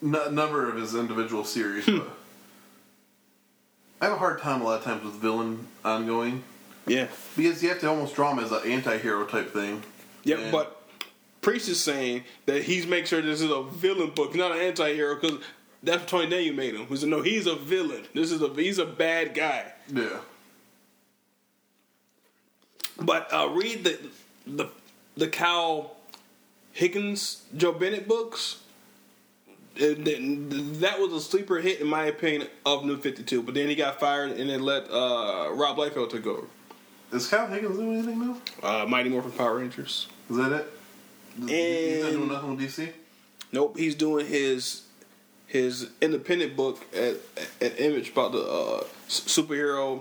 n- number of his individual series, but I have a hard time a lot of times with villain ongoing Yeah. because you have to almost draw him as an anti-hero type thing. Yeah, And- but Priest is saying that he's making sure this is a villain book, not an anti-hero, because that's what Tony Daniel made him. Said, no, he's a villain. This is a he's a bad guy. Yeah. But uh, read the the the Kyle Higgins Joe Bennett books. And that was a sleeper hit in my opinion of New Fifty Two. But then he got fired and then let uh, Rob Liefeld take over. Is Kyle Higgins doing anything new? Uh, Mighty Morphin Power Rangers. Is that it? He's not doing nothing with DC. nope, he's doing his his independent book at, at Image about the uh, superhero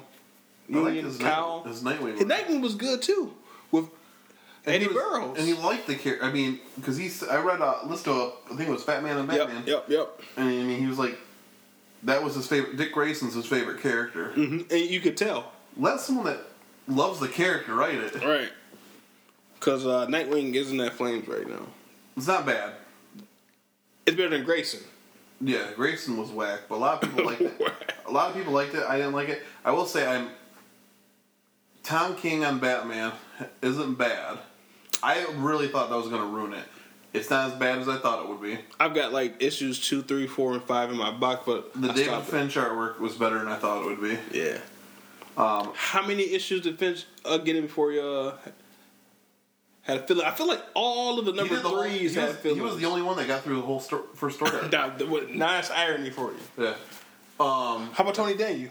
I like his, Cow. Night, his Nightwing. His Nightwing was good too with And Eddie he was- and he liked the character. I mean, because he's. I read a list of I think it was Batman and Batman. yep, yep. And I mean, he was like, that was his favorite. Dick Grayson's his favorite character. mm-hmm. And you could tell. Let someone that loves the character write it. Right. Because uh, Nightwing isn't at Flames right now. It's not bad. It's better than Grayson. Yeah, Grayson was whack, but a lot of people liked it. A lot of people liked it. I didn't like it. I will say I'm. Tom King on Batman isn't bad. I really thought that was going to ruin it. It's not as bad as I thought it would be. I've got like issues two, three, four, and five in my box, but The I David stopped it. Finch artwork was better than I thought it would be. Yeah. Um, How many issues did Finch uh, get in before you uh, had a filler. I feel like all of the number the whole- threes was, had fillers. he was the only one that got through the whole sto- first story. arc. Now, what- nice irony for you. yeah. Um, How about Tony Daniel?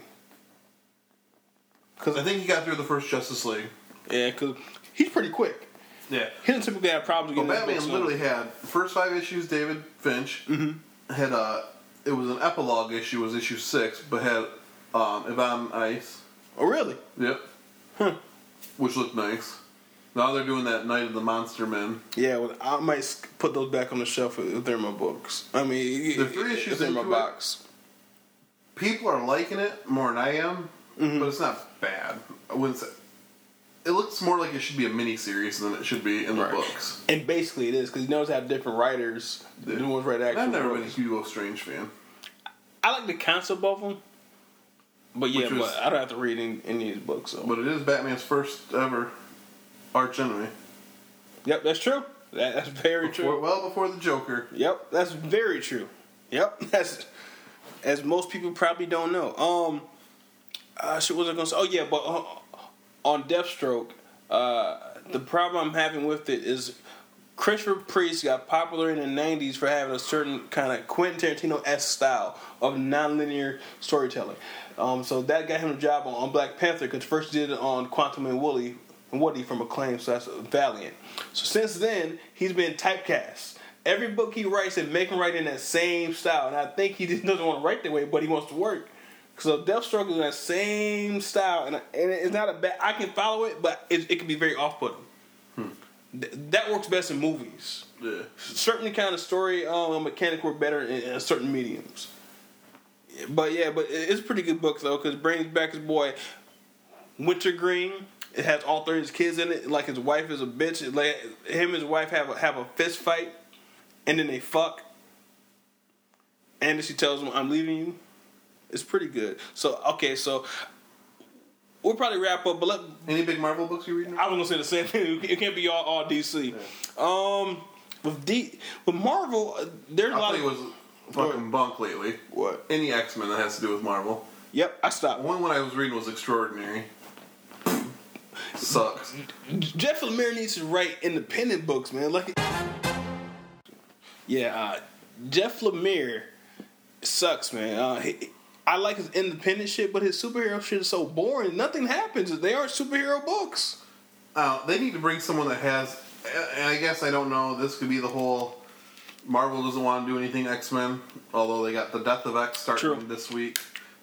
because I think he got through the first Justice League. Yeah, because he's pretty quick. Yeah. He doesn't typically have problems Well, getting his Batman books literally had the first five issues. David Finch Mm-hmm. had a. It was an epilogue issue. Was issue six, but had um, Ivan Reis. Oh, really? Yep. Huh. Which looked nice. Now they're doing that Night of the Monster Men. Yeah, well, I might put those back on the shelf if they're in my books. I mean, The three issues they're in my into it- box. People are liking it more than I am, Mm-hmm. but it's not bad. I wouldn't say. It looks more like it should be a mini series than it should be in the Right. books. And basically, it is because you knows have different writers. The new ones write actual. I've never been a books. Hugo Strange fan. I like the concept of them, but yeah, was- but I don't have to read any, any of these books. So. But it is Batman's first ever arch enemy. Yep, that's true. That, that's very Before- true. well before the Joker. Yep, that's very true. Yep, that's as most people probably don't know. Um, uh, shit, was I gonna say? Oh yeah, but uh, on Deathstroke, uh, the problem I'm having with it is Christopher Priest got popular in the '90s for having a certain kind of Quentin Tarantino esque style of nonlinear storytelling. Um, so that got him a job on, on Black Panther because first he did it on Quantum and Woody, and Woody from Acclaim, so that's Valiant. So since then, he's been typecast. Every book he writes, and make him write in that same style, and I think he just doesn't want to write that way, but he wants to work. So Deathstroke is in that same style, and, and it's not a bad. I can follow it, but it, it can be very off-putting. Th- that works best in movies. Yeah. Certain kind of story um, mechanic work better in, in certain mediums. But yeah, but it's a pretty good book though because it brings back his boy Wintergreen. It has all three of his kids in it. Like his wife is a bitch. It like, him and his wife have a, have a fist fight, and then they fuck. And then she tells him, "I'm leaving you." It's pretty good. So okay, so we'll probably wrap up. But let, Any big Marvel books you reading? I was gonna say the same thing. It can't be all, all DC. Um, with D, with Marvel, uh, there's a I'll lot of. was fucking bunk lately. What? Any X Men that has to do with Marvel. Yep, I stopped. One one I was reading was Extraordinary. Sucks. Jeff Lemire needs to write independent books, man. Like, yeah, uh, Jeff Lemire sucks, man. Uh, he, I like his independent shit, but his superhero shit is so boring. Nothing happens. They aren't superhero books. Uh, they need to bring someone that has. And I guess I don't know. This could be the whole. Marvel doesn't want to do anything X Men, although they got the Death of X starting True. this week.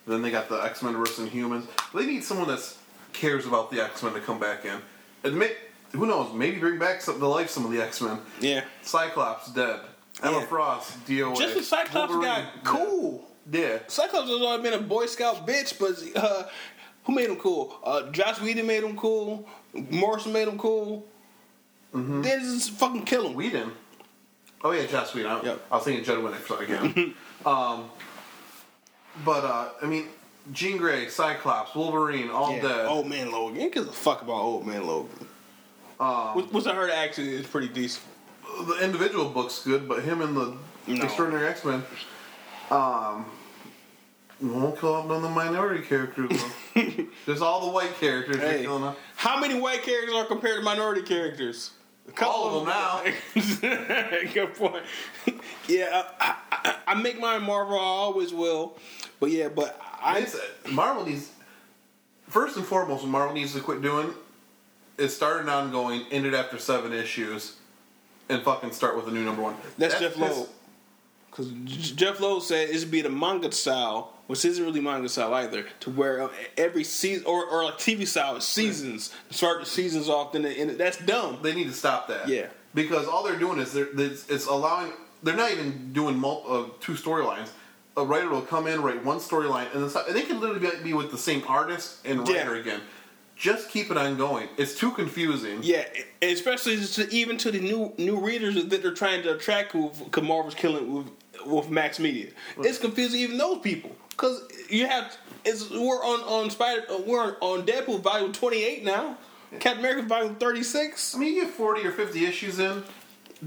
Then they got the X Men versus Humans. They need someone that cares about the X Men to come back in. Admit, who knows? Maybe bring back some, to life some of the X Men. Yeah. Cyclops dead. Emma Yeah. Frost DOA. Just the Cyclops Wolverine, got cool. Yeah. Cyclops has always been a Boy Scout bitch, but uh, who made him cool? Uh, Joss Whedon made him cool. Morrison made him cool. Mm-hmm. They just fucking kill him. Whedon. Oh yeah, Joss Whedon. I, Yep. I was thinking Judd Winick again. um, but uh, I mean, Jean Grey, Cyclops, Wolverine, all Yeah. dead. Old man Logan. Who gives a fuck about old man Logan? Um, What's I heard actually is pretty decent. The individual book's good, but him and the No. Extraordinary X Men. Um, won't kill off none of the minority characters. though. Just all the white characters. Hey, killing off. how many white characters are compared to minority characters? A couple All of them now. Good point. yeah, I, I, I make mine Marvel. I always will. But yeah, but I It's, Marvel needs first and foremost. What Marvel needs to quit doing is start an ongoing, ended after seven issues, and fucking start with a new number one. That's That Jeff Lowe. Because Jeff Lowe said it should be the manga style, which isn't really manga style either, to where every season or, or like TV style seasons. Start the seasons off, then that's dumb. They need to stop that. Yeah. Because all they're doing is they're it's, allowing. They're not even doing mul- uh, two storylines. A writer will come in, write one storyline, and, and they can literally be, be with the same artist and Yeah. writer again. Just keep it ongoing. It's too confusing. Yeah, especially to, even to the new new readers that they're trying to attract with because Marvel's killing with with Max Media. It's confusing even those people because you have it's we're on on Spider uh, we're on Deadpool volume twenty eight now. Captain America volume thirty six. I mean, you get 40 or 50 issues in.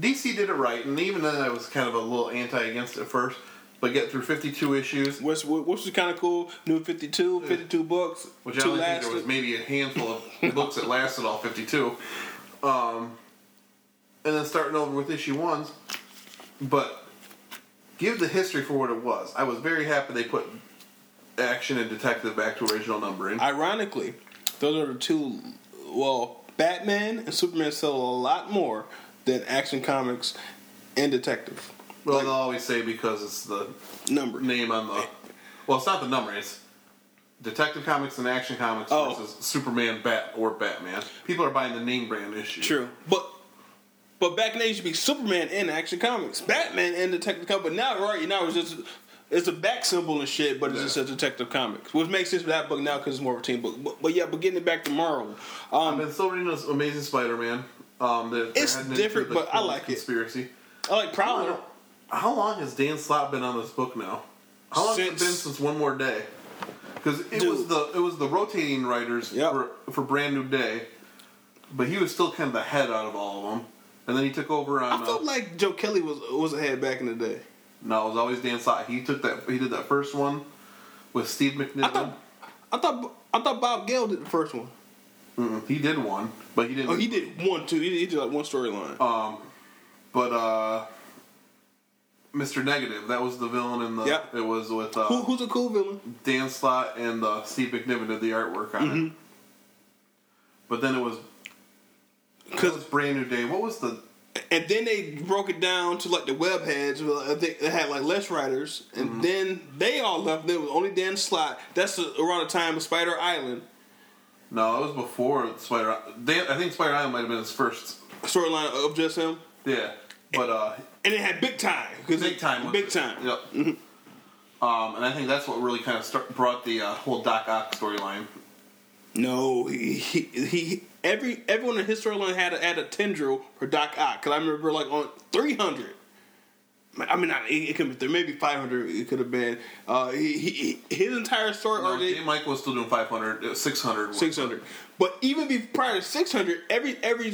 DC did it right, and even then I was kind of a little anti against it at first, but get through 52 issues, Which, which was kind of cool. New 52, 52 books. which I only think there was maybe a handful of books that lasted all 52. Um, and then starting over with issue ones. But give the history for what it was. I was very happy they put action and detective back to original numbering. Ironically, those are the two. Well, Batman and Superman sell a lot more than Action Comics and Detective. Well, like- they'll always say because it's the Number. name on the. Well, it's not the number. It's Detective Comics and Action Comics Oh. versus Superman, Bat, or Batman. People are buying the name brand issue. True, but but back in the day, it used to be Superman and Action Comics, Batman and Detective Comics. But now, right now, it's just it's a back symbol and shit, but it's Yeah. just a Detective Comics, which makes sense for that book now because it's more of a team book. But, but yeah, but getting it back to Marvel, I've um, been still reading this Amazing Spider-Man. Um, they're- they're It's different, but I like it. conspiracy. I like Prowler. How long has Dan Slott been on this book now? How long has it been since One More Day? Because it was the it was the rotating writers Yep. for for Brand New Day, but he was still kind of the head out of all of them. And then he took over on. I felt uh, like Joe Kelly was was ahead back in the day. no, it was always Dan Slott. He took that. He did that first one with Steve I McNiven. thought I thought I thought Bob Gale did the first one. Mm-mm, he did one, but he didn't. Oh, he did one too. He did, he did like one storyline. Um, but uh, Mr. Negative, that was the villain in the. Yep. It was with uh, Who, who's a cool villain? Dan Slott and uh, Steve McNiven did the artwork on Mm-hmm. it. But then it was Because brand new day. What was the? And then they broke it down to like the web heads. well, I think they had like less writers, and Mm-hmm. then they all left. There was only Dan Slott. That's around the time of Spider Island No, it was before Spider. Dan, I think Spider Island might have been his first. storyline of just him. Yeah, but uh, And it had big time because big time. big time. Mm-hmm. Yep. Um, and I think that's what really kind of start, brought the uh, whole Doc Ock storyline. No, he, he he every everyone in his storyline had a, had a tendril for Doc Ock. Cause I remember like on three hundred. I mean, not, it, it could be there, maybe five hundred. It could have been. Uh, he, he, his entire story No. J. Mike was still doing 500, uh, 600. Six hundred. But even prior to six hundred, every every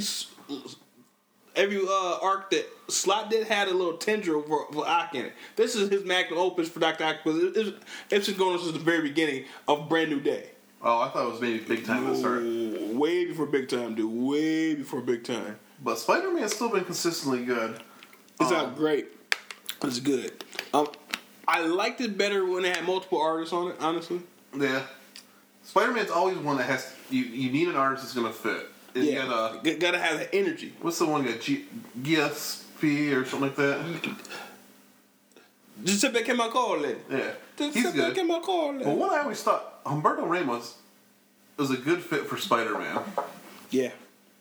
every uh, arc that Slott did had a little tendril for, for Ock in it. This is his magnum opus for Doctor it, it's, it's been going on since the very beginning of Brand New Day. Oh, I thought it was maybe big time at the start. Way before Big Time, dude. Way before Big Time. But Spider Man's still been consistently good. It's Um, not great. It's good. Um, I liked it better when it had multiple artists on it. Honestly, Yeah. Spider Man's always one that has. You, you need an artist that's going to fit. You yeah, gotta, G- gotta have the energy. what's the one got? G- GSP or something like that? Giuseppe Camuncoli. Yeah. He's Giuseppe good. But what I always thought, Humberto Ramos was a good fit for Spider Man. Yeah.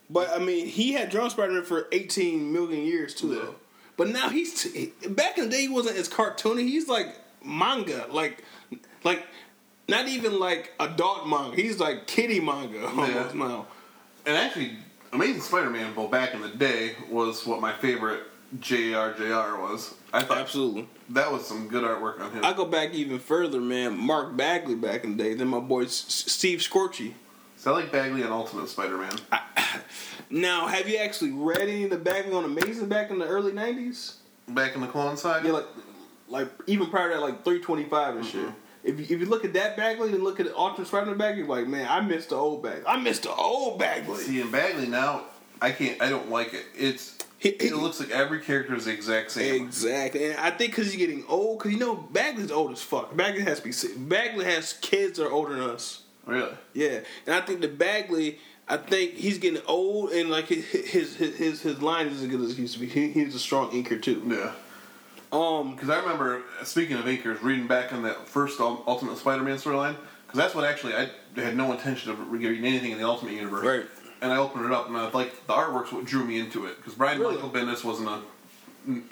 But I mean, he had drawn Spider-Man for 18 million years too, Yeah. though. But now he's he, back in the day. He wasn't as cartoony. He's like manga, like like not even like adult manga. He's like kiddie manga almost now. And actually, Amazing Spider Man, well, back in the day, was what my favorite JRJR was. I thought Absolutely. that was some good artwork on him. I go back even further, man. Mark Bagley back in the day. Then my boy S- Steve Skroce. so I like Bagley on Ultimate Spider Man. Now, have you actually read any of the Bagley on Amazing back in the early '90s? Back in the Clone Saga? Yeah, like, like even prior to that, like 325 and mm-hmm. shit. If you, if you look at that Bagley and look at the Ultimate Spider-Man Bagley, you're like, man, I missed the old Bagley. I missed the old Bagley. See, in Bagley now, I can't. I don't like it. It's it looks like every character is the exact same. Exactly, and I think because he's getting old, because you know Bagley's old as fuck. Bagley has to be sick. Bagley has kids that are older than us. Really? Yeah, and I think the Bagley, I think he's getting old, and like his his his his, his line is as good as he used to be. He, he's a strong inker too. Yeah. Um, Because I remember speaking of inkers, reading back on that first Ultimate Spider-Man storyline. Because that's what actually I had no intention of reading anything in the Ultimate Universe. Right. And I opened it up, and I like the artwork's what drew me into it. Because Brian Really? Michael Bendis wasn't a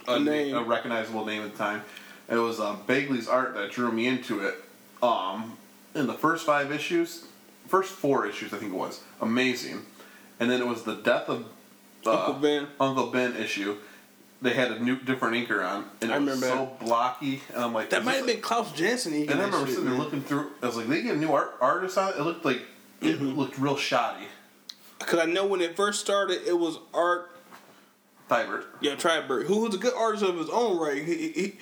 a, A name. a recognizable name at the time. It was uh, Bagley's art that drew me into it. Um, in the first five issues, first four issues, I think it was amazing. And then it was the death of uh, Uncle Ben. Uncle Ben issue. They had a new different inker on, and it I was remember so blocky. And I'm like, that is might have been Klaus Janson. And I remember sitting there looking through. I was like, they get a new art artist on it. It looked like it Mm-hmm. looked real shoddy. because I know when it first started, it was Art Thibert. Yeah, Triberg, who was a good artist of his own right. He, he,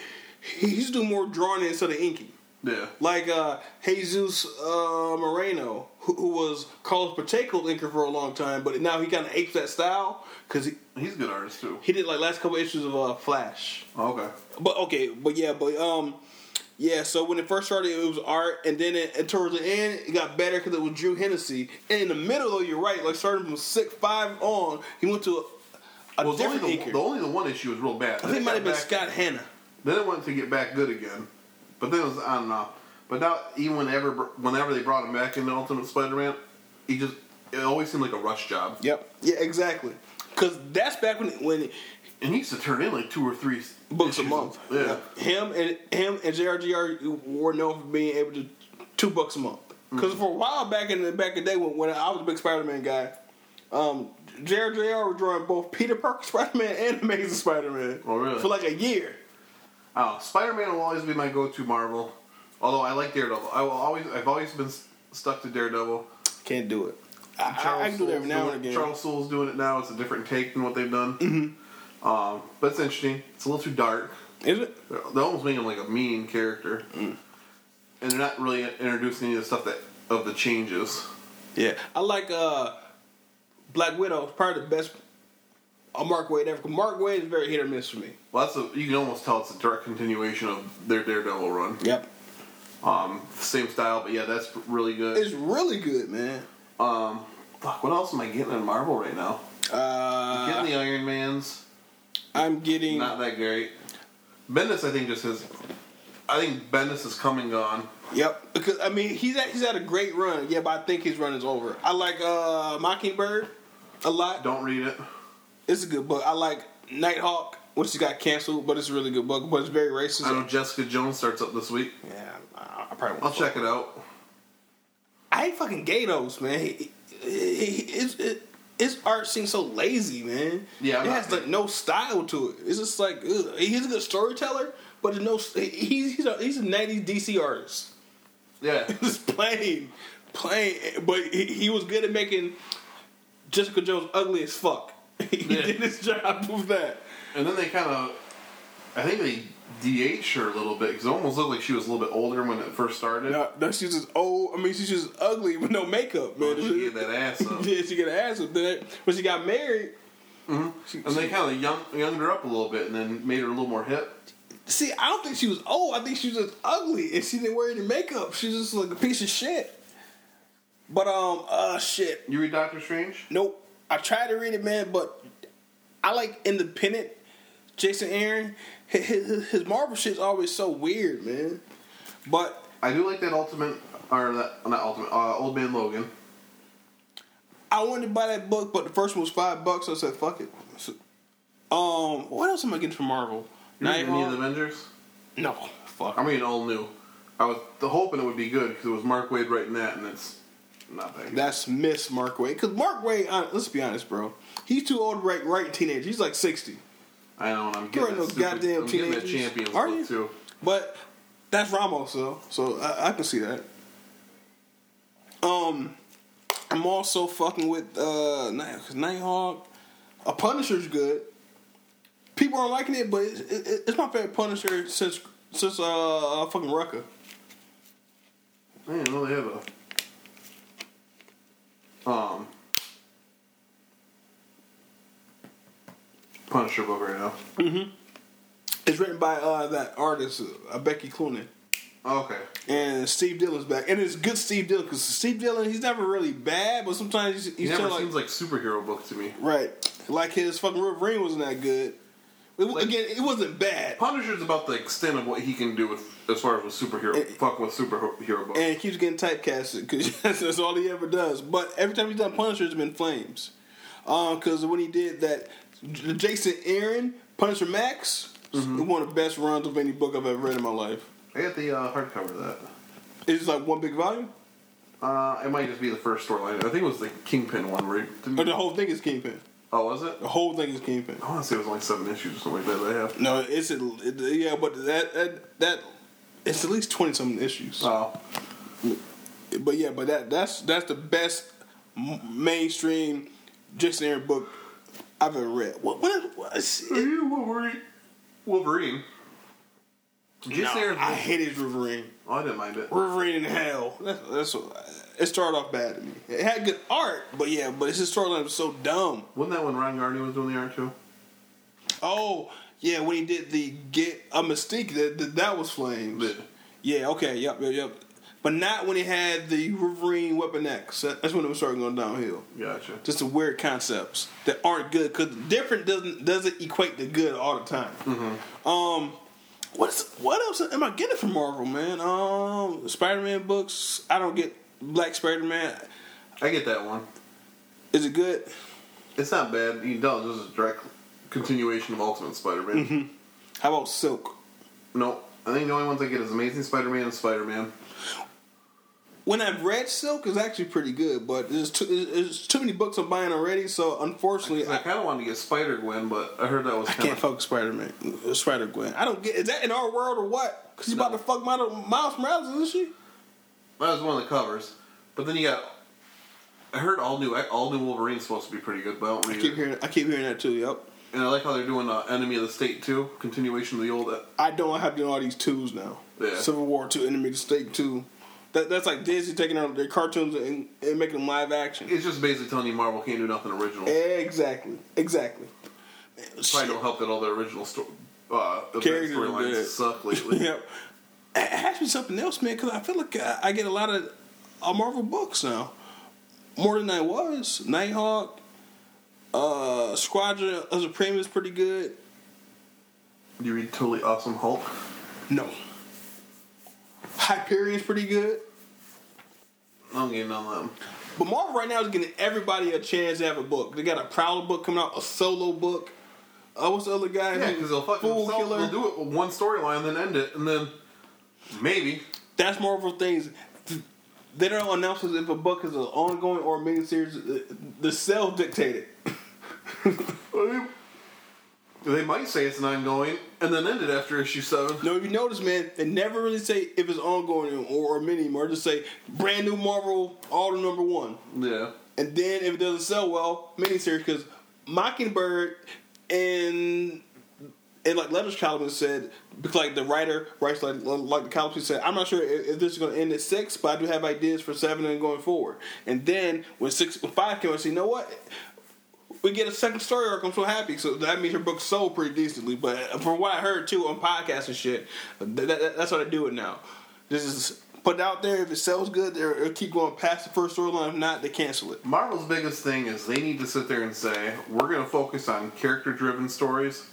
he used to do more drawing instead of inking. Yeah. Like uh, Jesus uh, Merino, who, who was Carlos Pacheco's inker for a long time, but now he kind of apes that style because he, He's a good artist too. he did like last couple issues of uh, Flash. Oh, okay. But okay, but yeah, but um, yeah. So when it first started, it was art, and then it, and towards the end, it got better because it was Drew Hennessy. And in the middle, though, you're right. Like starting from six five on, he went to a, a Well, the only different the, the only the one issue was real bad. I think it might have been back- Scott Hanna. Then it went to get back good again, but then it was I don't know. But now even whenever whenever they brought him back in the Ultimate Spider-Man, he just it always seemed like a rush job. Yep. Yeah, exactly. Because that's back when when And he used to turn in like two or three books a month. Yeah. Him and him and JRJR were known for being able to two bucks a month. Mm-hmm. Because for a while back in the back in the day when, when I was a big Spider-Man guy, um, JRJR was drawing both Peter Parker Spider-Man and Amazing Spider-Man. Oh, really? For like a year. Oh, Spider-Man will always be my go-to Marvel. Although I like Daredevil, I will always I've always been stuck to Daredevil. Can't do it. I, I, I can do every now and again. Charles Soule's doing it now. It's a different take than what they've done. Mm-hmm. Um, but it's interesting. It's a little too dark. Is it? They're, they're almost making him like a mean character, Mm. and they're not really introducing any of the stuff that of the changes. Yeah. I like uh, Black Widow. It's probably the best uh, Mark Waid ever. Mark Waid is very hit or miss for me. Well, that's a, you can almost tell it's a direct continuation of their Daredevil run. Yep. Um, same style, but yeah, that's really good. It's really good, man. Um, fuck, what else am I getting in Marvel right now? Uh, Getting the Iron Mans, I'm getting. not that great. Bendis, I think, just has. I think Bendis is coming gone. Yep, because I mean he's had, he's had a great run. Yeah, but I think his run is over. I like uh, Mockingbird a lot. Don't read it. It's a good book. I like Nighthawk, which got canceled, but it's a really good book. But it's very racist. I know Jessica Jones starts up this week. Yeah, I, I probably. I'll check it out. I hate fucking Gaydos, man. He, he, he, his, his art seems so lazy, man. Yeah, I'm it has like no style to it. It's just like ugh. he's a good storyteller, but no. He's he's a, he's a '90s DC artist. Yeah. just plain, plain. But he, he was good at making Jessica Jones ugly as fuck. he Yeah. did his job with that. And then they kind of, I think they DH her a little bit because it almost looked like she was a little bit older when it first started. No, no, she's just old. I mean, she's just ugly with no makeup, man. Oh, she gave that ass up. yeah, she got an ass up. Then when she got married, she, And they kind of young, younged her up a little bit and then made her a little more hip. see, I don't think she was old. I think she was just ugly, and she didn't wear any makeup. She's just like a piece of shit. But um, uh, shit. You read Doctor Strange? Nope. I tried to read it, man, but I like independent Jason Aaron. His, his, Marvel shit's always so weird, man. But I do like that Ultimate, or that, not Ultimate, uh, Old Man Logan. I wanted to buy that book, but the first one was five bucks. So I said, "Fuck it." So, um, what else am I getting from Marvel? You any of the Avengers? No, fuck. I mean, all new. I was hoping it would be good because it was Mark Waid writing that, and it's not that. That's Miss Mark Waid. Because Mark Waid, uh, let's be honest, bro. He's too old to write, write teenagers. He's like 60. I know, I'm getting no goddamn I'm getting that. Champions Are you? too. But that's Ramos, though. So I, I can see that. Um, I'm also fucking with uh, Night- Nighthawk. A Punisher's good. People aren't liking it, but it's, it, it's my favorite Punisher since since uh, fucking Rucka. I didn't know they have a um Punisher book right now. Mhm. It's written by uh, that artist, uh, Becky Cloonan. Oh, okay. And Steve Dillon's back, and it's good Steve Dillon because Steve Dillon he's never really bad, but sometimes he's, He never still like seems like superhero book to me. right, like his fucking Wolverine wasn't that good. It, Like- again, it wasn't bad, Punisher's about the extent of what he can do with as far as with superhero Eh, fuck with superhero books. and he keeps getting typecasted because that's, all he ever does. But every time he's done Punisher, it's been flames. Because when he did that, Jason Aaron Punisher Max, Mm-hmm. one of the best runs of any book I've ever read in my life. I got the uh, hardcover of that. It's like one big volume. Uh, it might just be the first storyline. I think it was the Kingpin one. Where he, didn't- But the whole thing is Kingpin. oh, was it? The whole thing is Kingpin. I want to say it was only seven issues or something like that. They have. No, it's a, it, yeah, but that that that it's at least twenty something issues. Oh, But yeah, but that that's that's the best mainstream Jason Aaron book I've ever read. What what, what Are you Wolverine? Wolverine. Did you No? I hated Wolverine. Oh, I didn't mind it. Wolverine in Hell. That's, that's what, it started off bad to me. It had good art, but yeah, but his storyline was so dumb. Wasn't that when Ron Garney was doing the art too? Oh yeah, when he did the Get a Mystique, that that, that was Flames. Yeah. Yeah, okay, yep, yep, yep. But not when he had the Wolverine Weapon X. That's when it was starting going downhill. Gotcha. Just the weird concepts that aren't good because different doesn't doesn't equate to good all the time. Mm-hmm. Um, what's what else am I getting from Marvel, man? Um, Spider Man books. I don't get Black Spider Man. I get that one. Is it good? It's not bad. You don't. This is a direct continuation of Ultimate Spider-Man. Mm-hmm. How about Silk? No, I think the only ones I get is Amazing Spider-Man and Spider-Man. When I've read Silk, it's actually pretty good, but there's too, there's too many books I'm buying already. So unfortunately, I I, kind of wanted to get Spider Gwen, but I heard that was I kind can't fuck Spider Man, Spider Gwen. I don't get. Is that in our world or what? Because you about to fuck Miles Miles Morales, isn't she? That was one of the covers. But then you got. I heard all new all new Wolverine's supposed to be pretty good, but I don't I keep it. hearing. I keep hearing that too. Yep. And I like how they're doing uh, Enemy of the State too, continuation of the old. uh, I don't have to do all these twos now. Yeah. Civil War two, Enemy of the State two. That, that's like Disney taking out their cartoons and, and making them live action. It's just basically telling you Marvel can't do nothing original. Exactly. Exactly. Probably don't help that all the original sto- uh, storylines suck lately. Yep. It has to be something else, man, because I feel like I, I get a lot of uh, Marvel books now. More than I was. Nighthawk, uh, Squadron of Supreme is pretty good. You read Totally Awesome Hulk? No. Hyperion's pretty good. I don't get none of them. But Marvel right now is giving everybody a chance to have a book. They got a Prowler book coming out, a solo book. Uh, what's the other guy? Yeah, because they'll fucking Fool Killer. they'll do it with one storyline, and then end it, and then maybe That's Marvel things. They don't announce if a book is an ongoing or a miniseries. The sales dictate it. they might say it's an ongoing, and then ended after issue seven. No, if you notice, man, they never really say if it's ongoing or, or mini, or just say brand new Marvel, all the number one. Yeah, And then if it doesn't sell well, miniseries because Mockingbird and and like Letters column said, because like the writer writes like like the column said, I'm not sure if, if this is going to end at six, but I do have ideas for seven and going forward. And then when six when five came, I said, you know what? We get a second story arc. I'm so happy. So that means her book sold pretty decently. But from what I heard too on podcasts and shit, that, that, that's how they do it now. This is put out there. If it sells good, they'll keep going past the first storyline. If not, they cancel it. Marvel's biggest thing is they need to sit there and say we're going to focus on character-driven stories,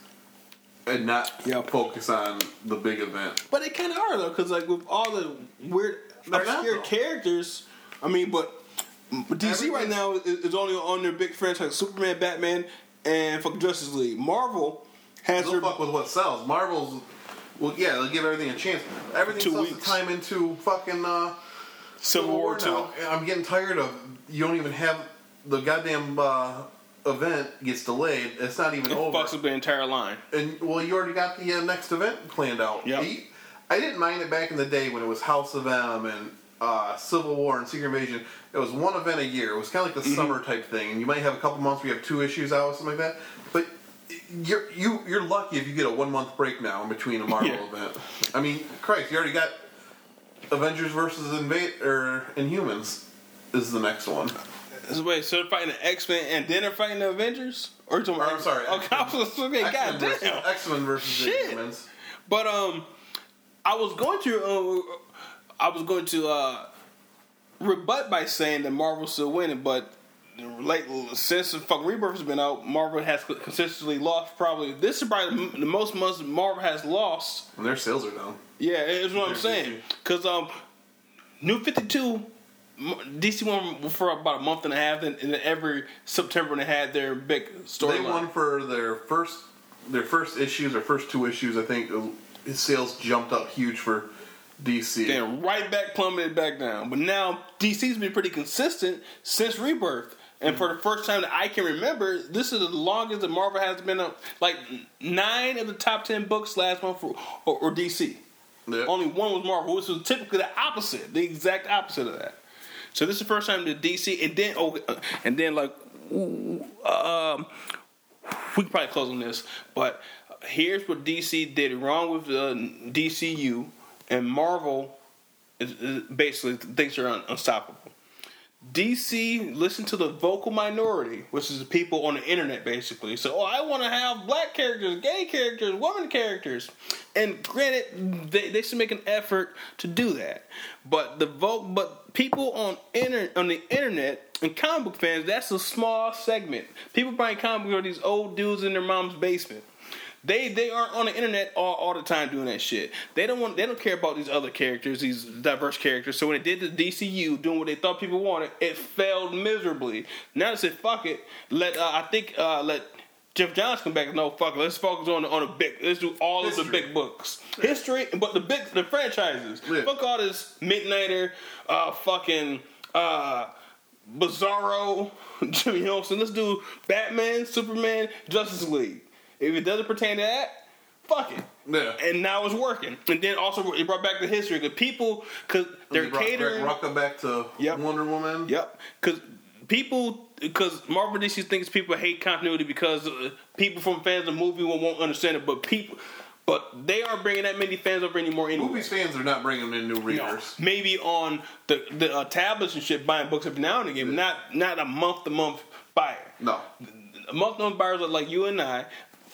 and not Yep. focus on the big event. But they kind of are though, because like with all the weird They're obscure characters, I mean, but but DC right now is, is only on their big franchise: Superman, Batman, and fucking Justice League. Marvel has They'll their fuck with what sells. Marvel's, well, yeah, they'll give everything a chance. Everything Two sells weeks. time into fucking uh, Civil War two. I'm getting tired of you don't even have the goddamn uh, event gets delayed. It's not even It over. fucks up the entire line. And well, you already got the uh, next event planned out. You- I didn't mind it back in the day when it was House of M and uh, Civil War and Secret Invasion. It was one event a year. It was kind of like the Mm-hmm. summer type thing. And you might have a couple months where you have two issues out or something like that. But you're you you're lucky if you get a one month break now in between a Marvel Yeah. event. I mean, Christ, you already got Avengers versus Invade or Inhumans is the next one. Way, so they're fighting the X Men and then they're fighting the Avengers. Or, I'm sorry, Okay, I was okay, X-Men God versus, damn. X-Men versus Shit. Inhumans. But um, I was going to uh, I was going to uh, rebut by saying that Marvel's still winning, but late since the fucking Rebirth has been out, Marvel has consistently lost. Probably this is probably the most months Marvel has lost. And their sales are down. Yeah, that's what I'm saying. Because um, New Fifty Two. DC won for about a month and a half, and, and every September they had their big story. They won for their first their first issues, their first two issues. I think uh, his sales jumped up huge for DC. Then right back plummeted back down. But now DC's been pretty consistent since Rebirth. And for the first time that I can remember, this is the longest that Marvel has been up. Like nine of the top ten books last month for or, or DC. Yeah. Only one was Marvel, which was typically the opposite, the exact opposite of that. So this is the first time that DC, and then oh, uh, and then like, ooh, um, we can probably close on this, but here's what DC did wrong with the DCU, and Marvel is, is basically thinks they're un- unstoppable. DC listened to the vocal minority, which is the people on the internet, basically. So, oh, I want to have black characters, gay characters, woman characters, and granted, they, they should make an effort to do that. But the vote, but people on inter, on the internet and comic book fans, that's a small segment. People buying comic books are these old dudes in their mom's basement. They they aren't on the internet all, all the time doing that shit. They don't want they don't care about these other characters, these diverse characters. So when it did the DCU doing what they thought people wanted, it failed miserably. Now they said fuck it. Let uh, I think uh, let Geoff Johns come back. No fuck it. Let's focus on the, on the big. Let's do all of the big books. History, but the big the franchises. Yeah. Fuck all this Midnighter, uh, fucking. Uh, Bizarro, Jimmy Olsen. Let's do Batman, Superman, Justice League. If it doesn't pertain to that, fuck it. Yeah. And now it's working. And then also it brought back the history because people, because they're They brought catering. Greg Rucka back to Yep. Wonder Woman. Yep. Because people, because Marvel DC thinks people hate continuity because uh, people from fans of the movie won't, won't understand it. But people, but they aren't bringing that many fans over anymore. Anyway. Movies fans are not bringing in new No, readers. maybe on the the uh, tablets and shit, buying books every now and again, not not a month to month buyer. No. month to month buyers are like you and I.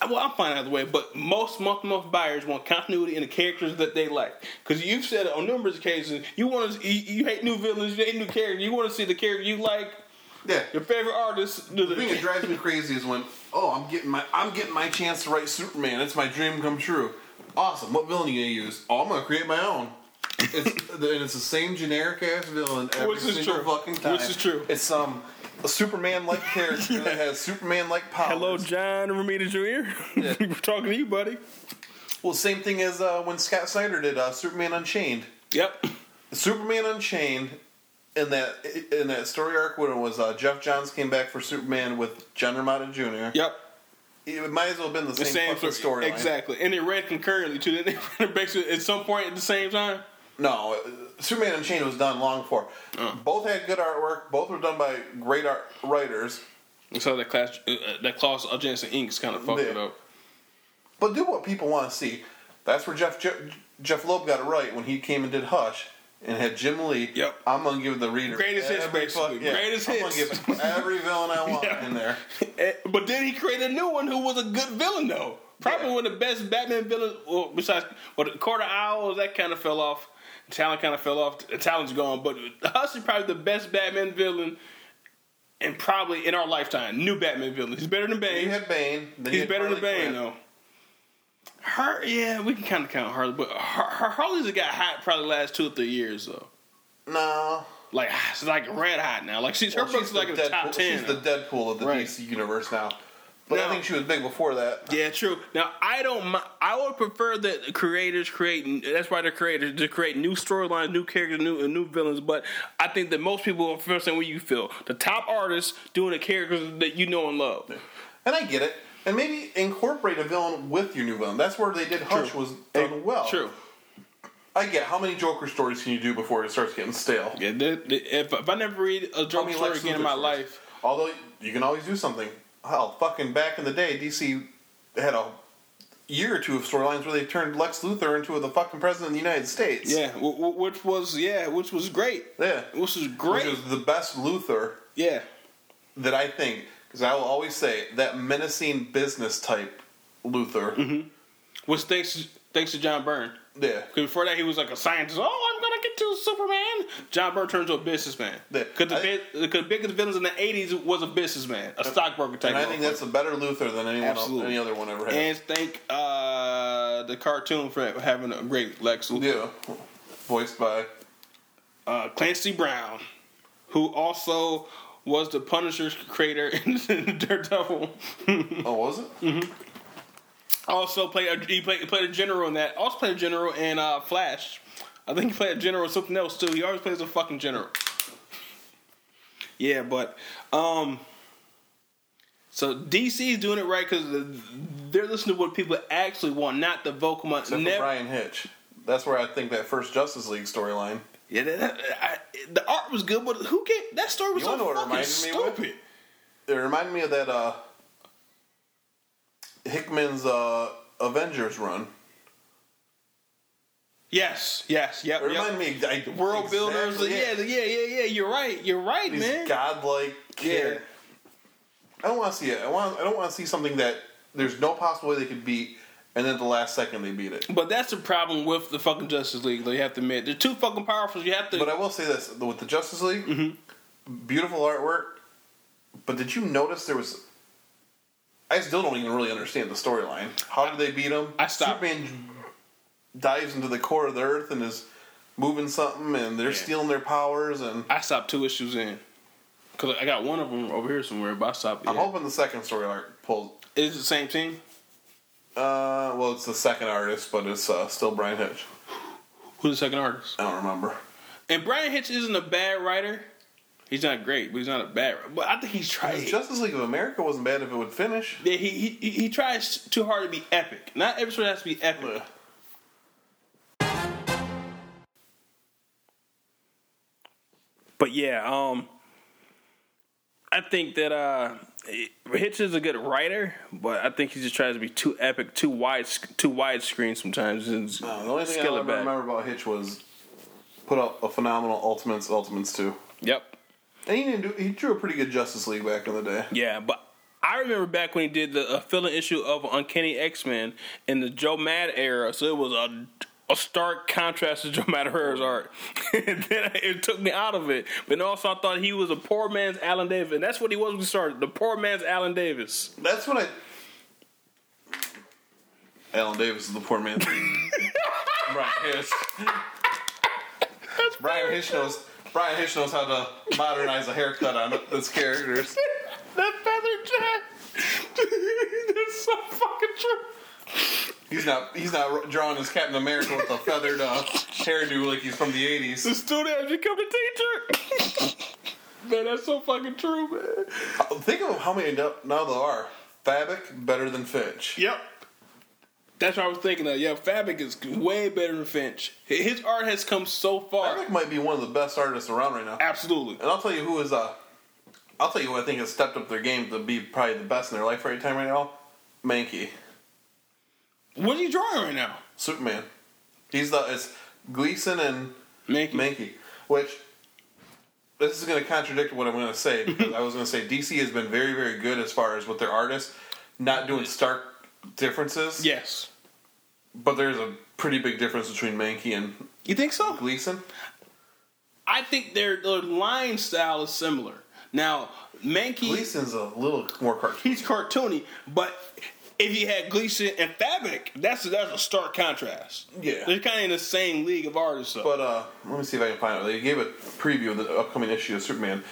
Well, I'm fine either way, but most month to month buyers want continuity in the characters that they like. Because you've said it on numerous occasions, you want to, you, you hate new villains, you hate new characters, you want to see the character you like, Yeah. your favorite artist. Do The thing that drives me crazy is when, oh, I'm getting my I'm getting my chance to write Superman. It's my dream come true. Awesome. What villain are you gonna use? Oh, I'm gonna create my own. It's and it's the same generic ass villain every Which is single true. fucking time. Which is true. It's some a Superman like character that has Superman like powers. Hello, John Romita Jr. We're talking to you, buddy. Well, same thing as uh, when Scott Snyder did uh, Superman Unchained. Yep. Superman Unchained in that in that story arc when it was uh, Geoff Johns came back for Superman with John Romita Jr. Yep. It might as well have been the The same, same story. Exactly. And it ran concurrently, too. Didn't they ran at some point at the same time? No, uh, Superman Unchained was done long before. Uh. Both had good artwork. Both were done by great art writers. So that class, uh, that Klaus Janson Inks kind of fucked Yeah. it up. But do what people want to see. That's where Jeff Jeff, Jeph Loeb got it right when he came and did Hush and had Jim Lee. Yep. I'm gonna give the reader Greatest hits, basically. Greatest I'm hits. gonna give every villain I want Yeah. in there. Eh, But then he created a new one who was a good villain, though. Probably Yeah. one of the best Batman villains. Well, besides, well, the Court of Owls that kind of fell off. Talent kind of fell off. The talent's gone. But Hush is probably the best Batman villain, and probably in our lifetime, new Batman villain. He's better than Bane. You had Bane. He's had better than Bane, Quinn. though. Her, yeah, we can kind of count Harley, but Har- Har- Harley's got hot probably the last two or three years though. No. Like she's like red hot now. Like she's her Well, book's like the in top Deadpool- ten. She's the Deadpool of the Right. DC universe now. But Now- I think she was big before that. Yeah, true. Now I don't. I would prefer that creators create. That's why they're creators to create new storylines, new characters, new new villains. But I think that most people are the same way you feel. The top artists doing the characters that you know and love. And I get it. And maybe incorporate a villain with your new villain. That's where they did Hush was done well. True. I get how many Joker stories can you do before it starts getting stale? Yeah. if, if I never read a Joker story again in my stories? life, Although you can always do something. Hell, fucking back in the day, DC had a year or two of storylines where they turned Lex Luthor into the fucking president of the United States. yeah, w- w- which was yeah, which was great. Yeah. Which was great. Which is the best Luthor yeah. that I think, because I will always say that menacing business type Luthor. Mm-hmm. Which thanks thanks to John Byrne. Yeah. Because before that, he was like a scientist. Oh, I'm gonna get to Superman. John Byrne turned to a businessman. Yeah. Because the, I- the biggest villains in the '80s was a businessman, a stockbroker type. And I think that's a better Luthor than anyone else, any other one ever had. And thank uh, the cartoon for having a great Lex Luthor. yeah. Voiced by. Uh, Clancy Brown, who also was the Punisher's creator in Daredevil. Oh, was it? Also played a, he played, played a general in that. Also played a general in uh, Flash. I think he played a general in something else too. He always plays a fucking general. Yeah, but um, so DC is doing it right because they're listening to what people actually want, not the vocal. Mon- Except for never- Bryan Hitch. That's where I think that first Justice League storyline. Yeah, that, that- I, the art was good, but who get that story was You so know what it fucking stupid. It reminded me of that uh, Hickman's uh, Avengers run. Yes, yes, yep. It yep. me. I, World builders. exactly, Yeah, yeah, yeah, yeah. You're right. You're right, These man. godlike. Care. Yeah. I don't want to see it. I want. I don't want to see something that there's no possible way they could beat, and then at the last second they beat it. But that's the problem with the fucking Justice League. Though you have to admit, they're too fucking powerful. You have to. But I will say this: with the Justice League, Mm-hmm. beautiful artwork. But did you notice there was? I still don't even really understand the storyline. How did they beat him? I stopped. Superman dives into the core of the earth and is moving something, and they're Yeah. stealing their powers. And I stopped two issues in because I got one of them over here somewhere. But I stopped. I'm yeah. hoping the second story arc pulls. Is it the same team? Uh, well, it's the second artist, but it's uh, still Bryan Hitch. Who's the second artist? I don't remember. And Bryan Hitch isn't a bad writer. He's not great, but he's not a bad. But I think he's tried. Justice League of America wasn't bad if it would finish. Yeah, he, he he he tries too hard to be epic. Not every story has to be epic. But yeah, um, I think that uh, Hitch is a good writer, but I think he just tries to be too epic, too wide, too widescreen sometimes. And No, the only thing I scale it ever back. remember about Hitch was put up a phenomenal Ultimates, Ultimates too. Yep. And he didn't do. He drew a pretty good Justice League back in the day. Yeah, but I remember back when he did the uh, fill-in issue of Uncanny X-Men in the Joe Mad era, so it was a a stark contrast to Joe Madureira's art. and then it took me out of it. But also, I thought he was a poor man's Alan Davis, and that's what he was when we started. The poor man's Alan Davis. That's what I. Alan Davis is the poor man. Bryan Hitch. Bryan Hitch knows. Bryan Hitch knows how to modernize a haircut on his characters. That feather jack. that's so fucking true. He's not. He's not drawing his Captain America with a feathered uh, hairdo like he's from the '80s. The '80s. student has become a teacher. man, that's so fucking true, man. Think of how many now now there are. Fabok better than Finch. Yep. That's what I was thinking of. Yeah, Fabok is way better than Finch. His art has come so far. Fabok might be one of the best artists around right now. Absolutely. And I'll tell you who is uh I'll tell you who I think has stepped up their game to be probably the best in their life right time right now. Mahnke. What are you drawing right now? Superman. He's the it's Gleason and Mahnke. Mahnke. Which this is gonna contradict what I'm gonna say because I was gonna say DC has been very, very good as far as with their artists, not doing stark differences. Yes. But there's a pretty big difference between Mahnke and You think so? Gleason. I think their, their line style is similar. Now, Mahnke, Gleason's a little more cartoon. he's cartoony, but if you had Gleason and Fabok, that's a, that's a stark contrast. Yeah. They're kind of in the same league of artists. Though. But uh, let me see if I can find it. They gave a preview of the upcoming issue of Superman.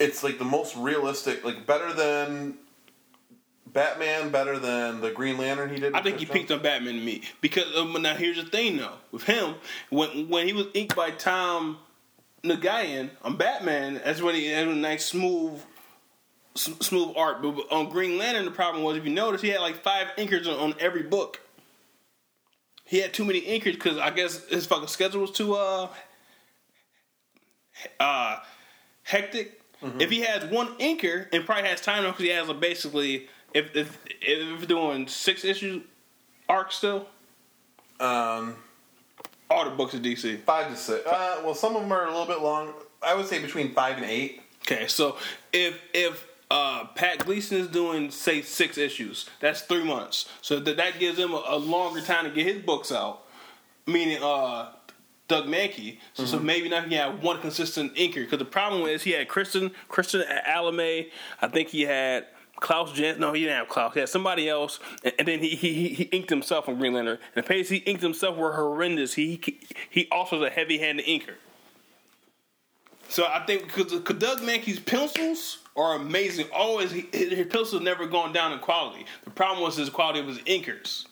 It's like the most realistic, like better than Batman, better than the Green Lantern he did. I think he peaked on Batman to me. Because um, now here's the thing though. With him when when he was inked by Tom Nguyen on Batman that's when he had a nice smooth s- smooth art but on Green Lantern the problem was if you notice he had like five inkers on, on every book. He had too many inkers because I guess his fucking schedule was too uh uh hectic. If he has one inker and probably has time because he has a basically if if if we're doing six issues arc still Um, all the books of DC. five to six. Uh, well, some of them are a little bit long. I would say between five and eight. Okay, so if if uh, Pat Gleason is doing say six issues, that's three months. So that that gives him a, a longer time to get his books out. Meaning, uh, Doug Mahnke. So, so maybe not he had one consistent inker because the problem is he had Christian Christian Alamy. I think he had. Klaus Jen, no, he didn't have Klaus. He had somebody else, and, and then he, he he inked himself on Green Lantern. And the pages he inked himself were horrendous. He he, also was a heavy-handed inker. So I think because Doug Mahnke's pencils are amazing. Always, he, his pencils never gone down in quality. The problem was his quality was his inkers.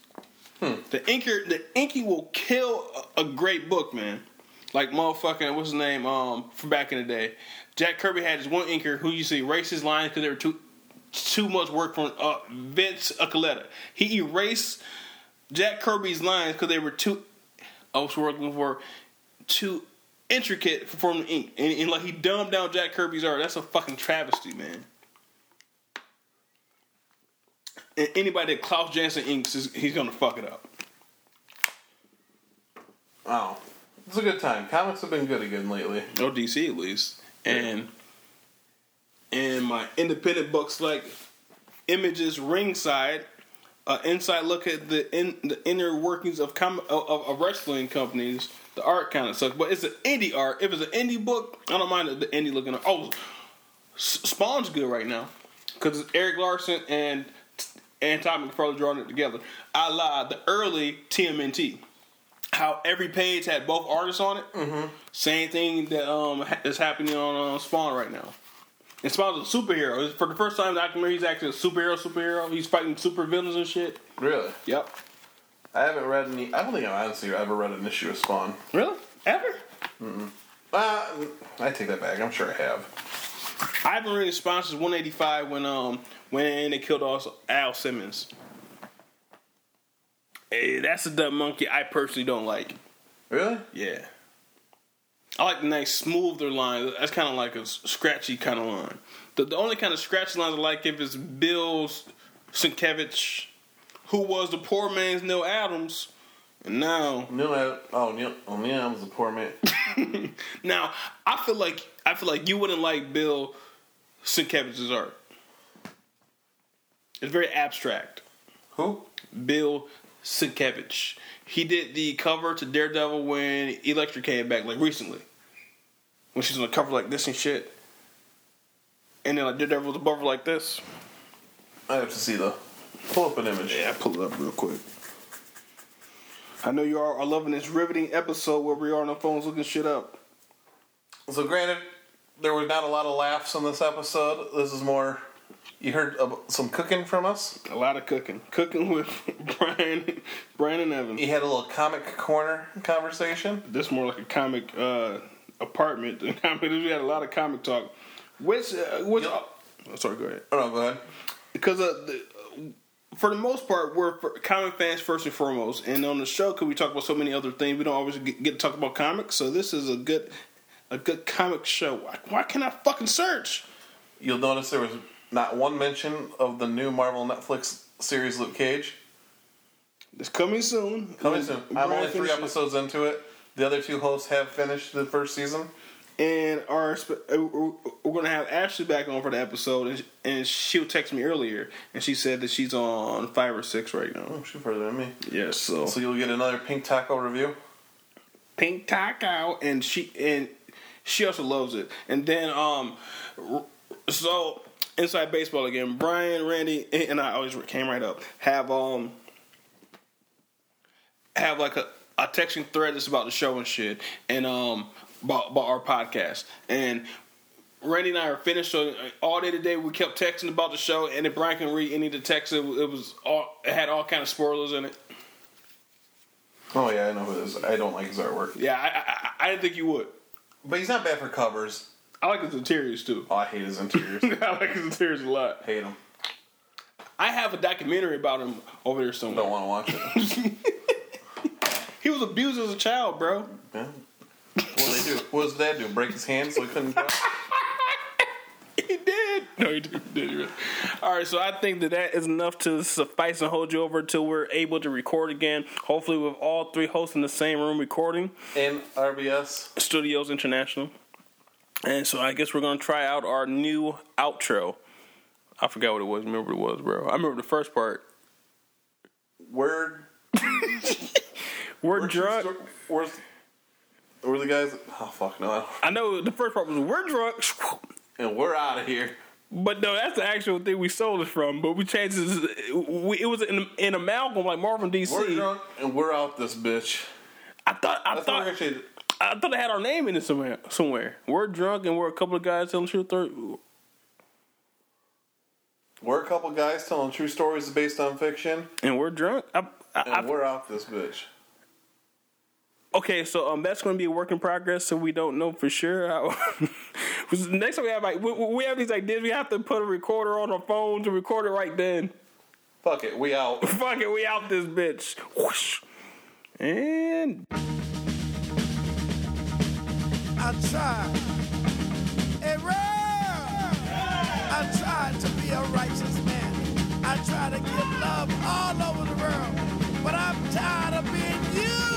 The inker, the inky will kill a, a great book, man. Like motherfucking what's his name? Um, from back in the day, Jack Kirby had his one inker who you see erase his lines because they were too too much work from uh, Vince Acoletta. He erased Jack Kirby's lines because they were too. I was working for too intricate for him to ink, and, and like he dumbed down Jack Kirby's art. That's a fucking travesty, man. and anybody that Klaus Janson inks is he's gonna fuck it up. Oh, it's a good time. Comics have been good again lately. or DC at least. And and my independent books like Images Ringside, uh, inside look at the in the inner workings of com- of, of wrestling companies. The art kind of sucks, but it's an indie art. If it's an indie book, I don't mind the indie looking. Art. Oh, Spawn's good right now because it's Erik Larsen and and Tommy McFarlane drawing it together. I lied. The early TMNT how every page had both artists on it. Mm-hmm. Same thing that um is happening on uh, Spawn right now. And Spawn's a superhero. For the first time in the documentary, he's actually a superhero. Superhero. He's fighting super villains and shit. Really? Yep. I haven't read any. I don't think I've honestly ever read an issue of Spawn. Really? Ever? Uh, I take that back. I'm sure I have. I haven't really sponsors 185 when um when they killed off Al Simmons. Hey, that's a dumb monkey I personally don't like. Really? Yeah. I like the nice smoother line. That's kind of like a scratchy kind of line. The, the only kind of scratchy lines I like if it's Bill Sienkiewicz, who was the poor man's Neal Adams, and now Neal. Ad- Oh, Neal. Oh, Neal Adams is a poor man. now I feel like I feel like you wouldn't like Bill Sienkiewicz's art. It's very abstract. Who? Bill Sienkiewicz. He did the cover to Daredevil when Elektra came back, like recently. When she's on the cover like this and shit. And then like Daredevil was above her like this. I have to see the. Pull up an image. Yeah, pull it up real quick. I know you all are loving this riveting episode where we are on the phones looking shit up. So, granted, there was not a lot of laughs on this episode. This is more. You heard some cooking from us. A lot of cooking. Cooking with Brian Brian and Evan. You had a little comic corner conversation. This more like a comic uh, apartment than comic. We had a lot of comic talk. Which, uh, which? Yep. Oh, sorry, go ahead. Oh no, go ahead. because uh, the, for the most part, we're comic fans first and foremost. And on the show, because we talk about so many other things, we don't always get, get to talk about comics. So this is a good, a good comic show. Why, why can't I fucking search? You'll notice there was not one mention of the new Marvel Netflix series Luke Cage. It's coming soon. Coming soon. I'm only three finished it. episodes into it. The other two hosts have finished the first season. And our uh, we're we're gonna have Ashley back on for the episode, and, she'll text me earlier, and she said that she's on five or six right now. Oh, she's further than me. Yes, so So you'll get another Pink Taco review. Pink Taco, and she and she also loves it. And then um, so inside baseball again. Brian, Randy, and I always came right up. Have um have like a a texting thread that's about the show and shit, and um about, about our podcast and. Randy and I are finished. So all day today, we kept texting about the show, and if Brian can read any of the texts, it, it was all it had all kind of spoilers in it. Oh yeah, I know who it is. I don't like his artwork, Yeah, I, I, I- I didn't think you would. but he's not bad for covers. I like his interiors too. Oh, I hate his interiors. I like his interiors a lot. hate him. I have a documentary about him over there somewhere. Don't want to watch it. He was abused as a child, bro. yeah. What did they do? What does dad do? Break his hand so he couldn't draw? He did. No, he did. He did. All right, so I think that that is enough to suffice and hold you over until we're able to record again. Hopefully, with all three hosts in the same room recording. In RBS. Studios International. And so I guess we're gonna try out our new outro. I forgot what it was. Remember what it was, bro. I remember the first part. Word. We're Where's drunk. Where's where the guys? Oh fuck no! I I know the first part was we're drunk. And we're out of here. But no, that's the actual thing we sold it from. But we changed it. We, it was in, in amalgam like Marvel DC. We're drunk and we're out this bitch. I thought I That's thought we're actually. I thought it had our name in it somewhere. Somewhere we're drunk and we're a couple of guys telling true. Or, We're a couple of guys telling true stories based on fiction, and we're drunk. I, I, and I, we're off this bitch. okay, so um, that's going to be a work in progress. So we don't know for sure. How, next time we have like we, we have these ideas, we have to put a recorder on our phone to record it right then. Fuck it, we out. Fuck it, we out this bitch. Whoosh. And I tried. Hey! I tried to be a righteous man. I try to give love all over the world, but I'm tired of being you.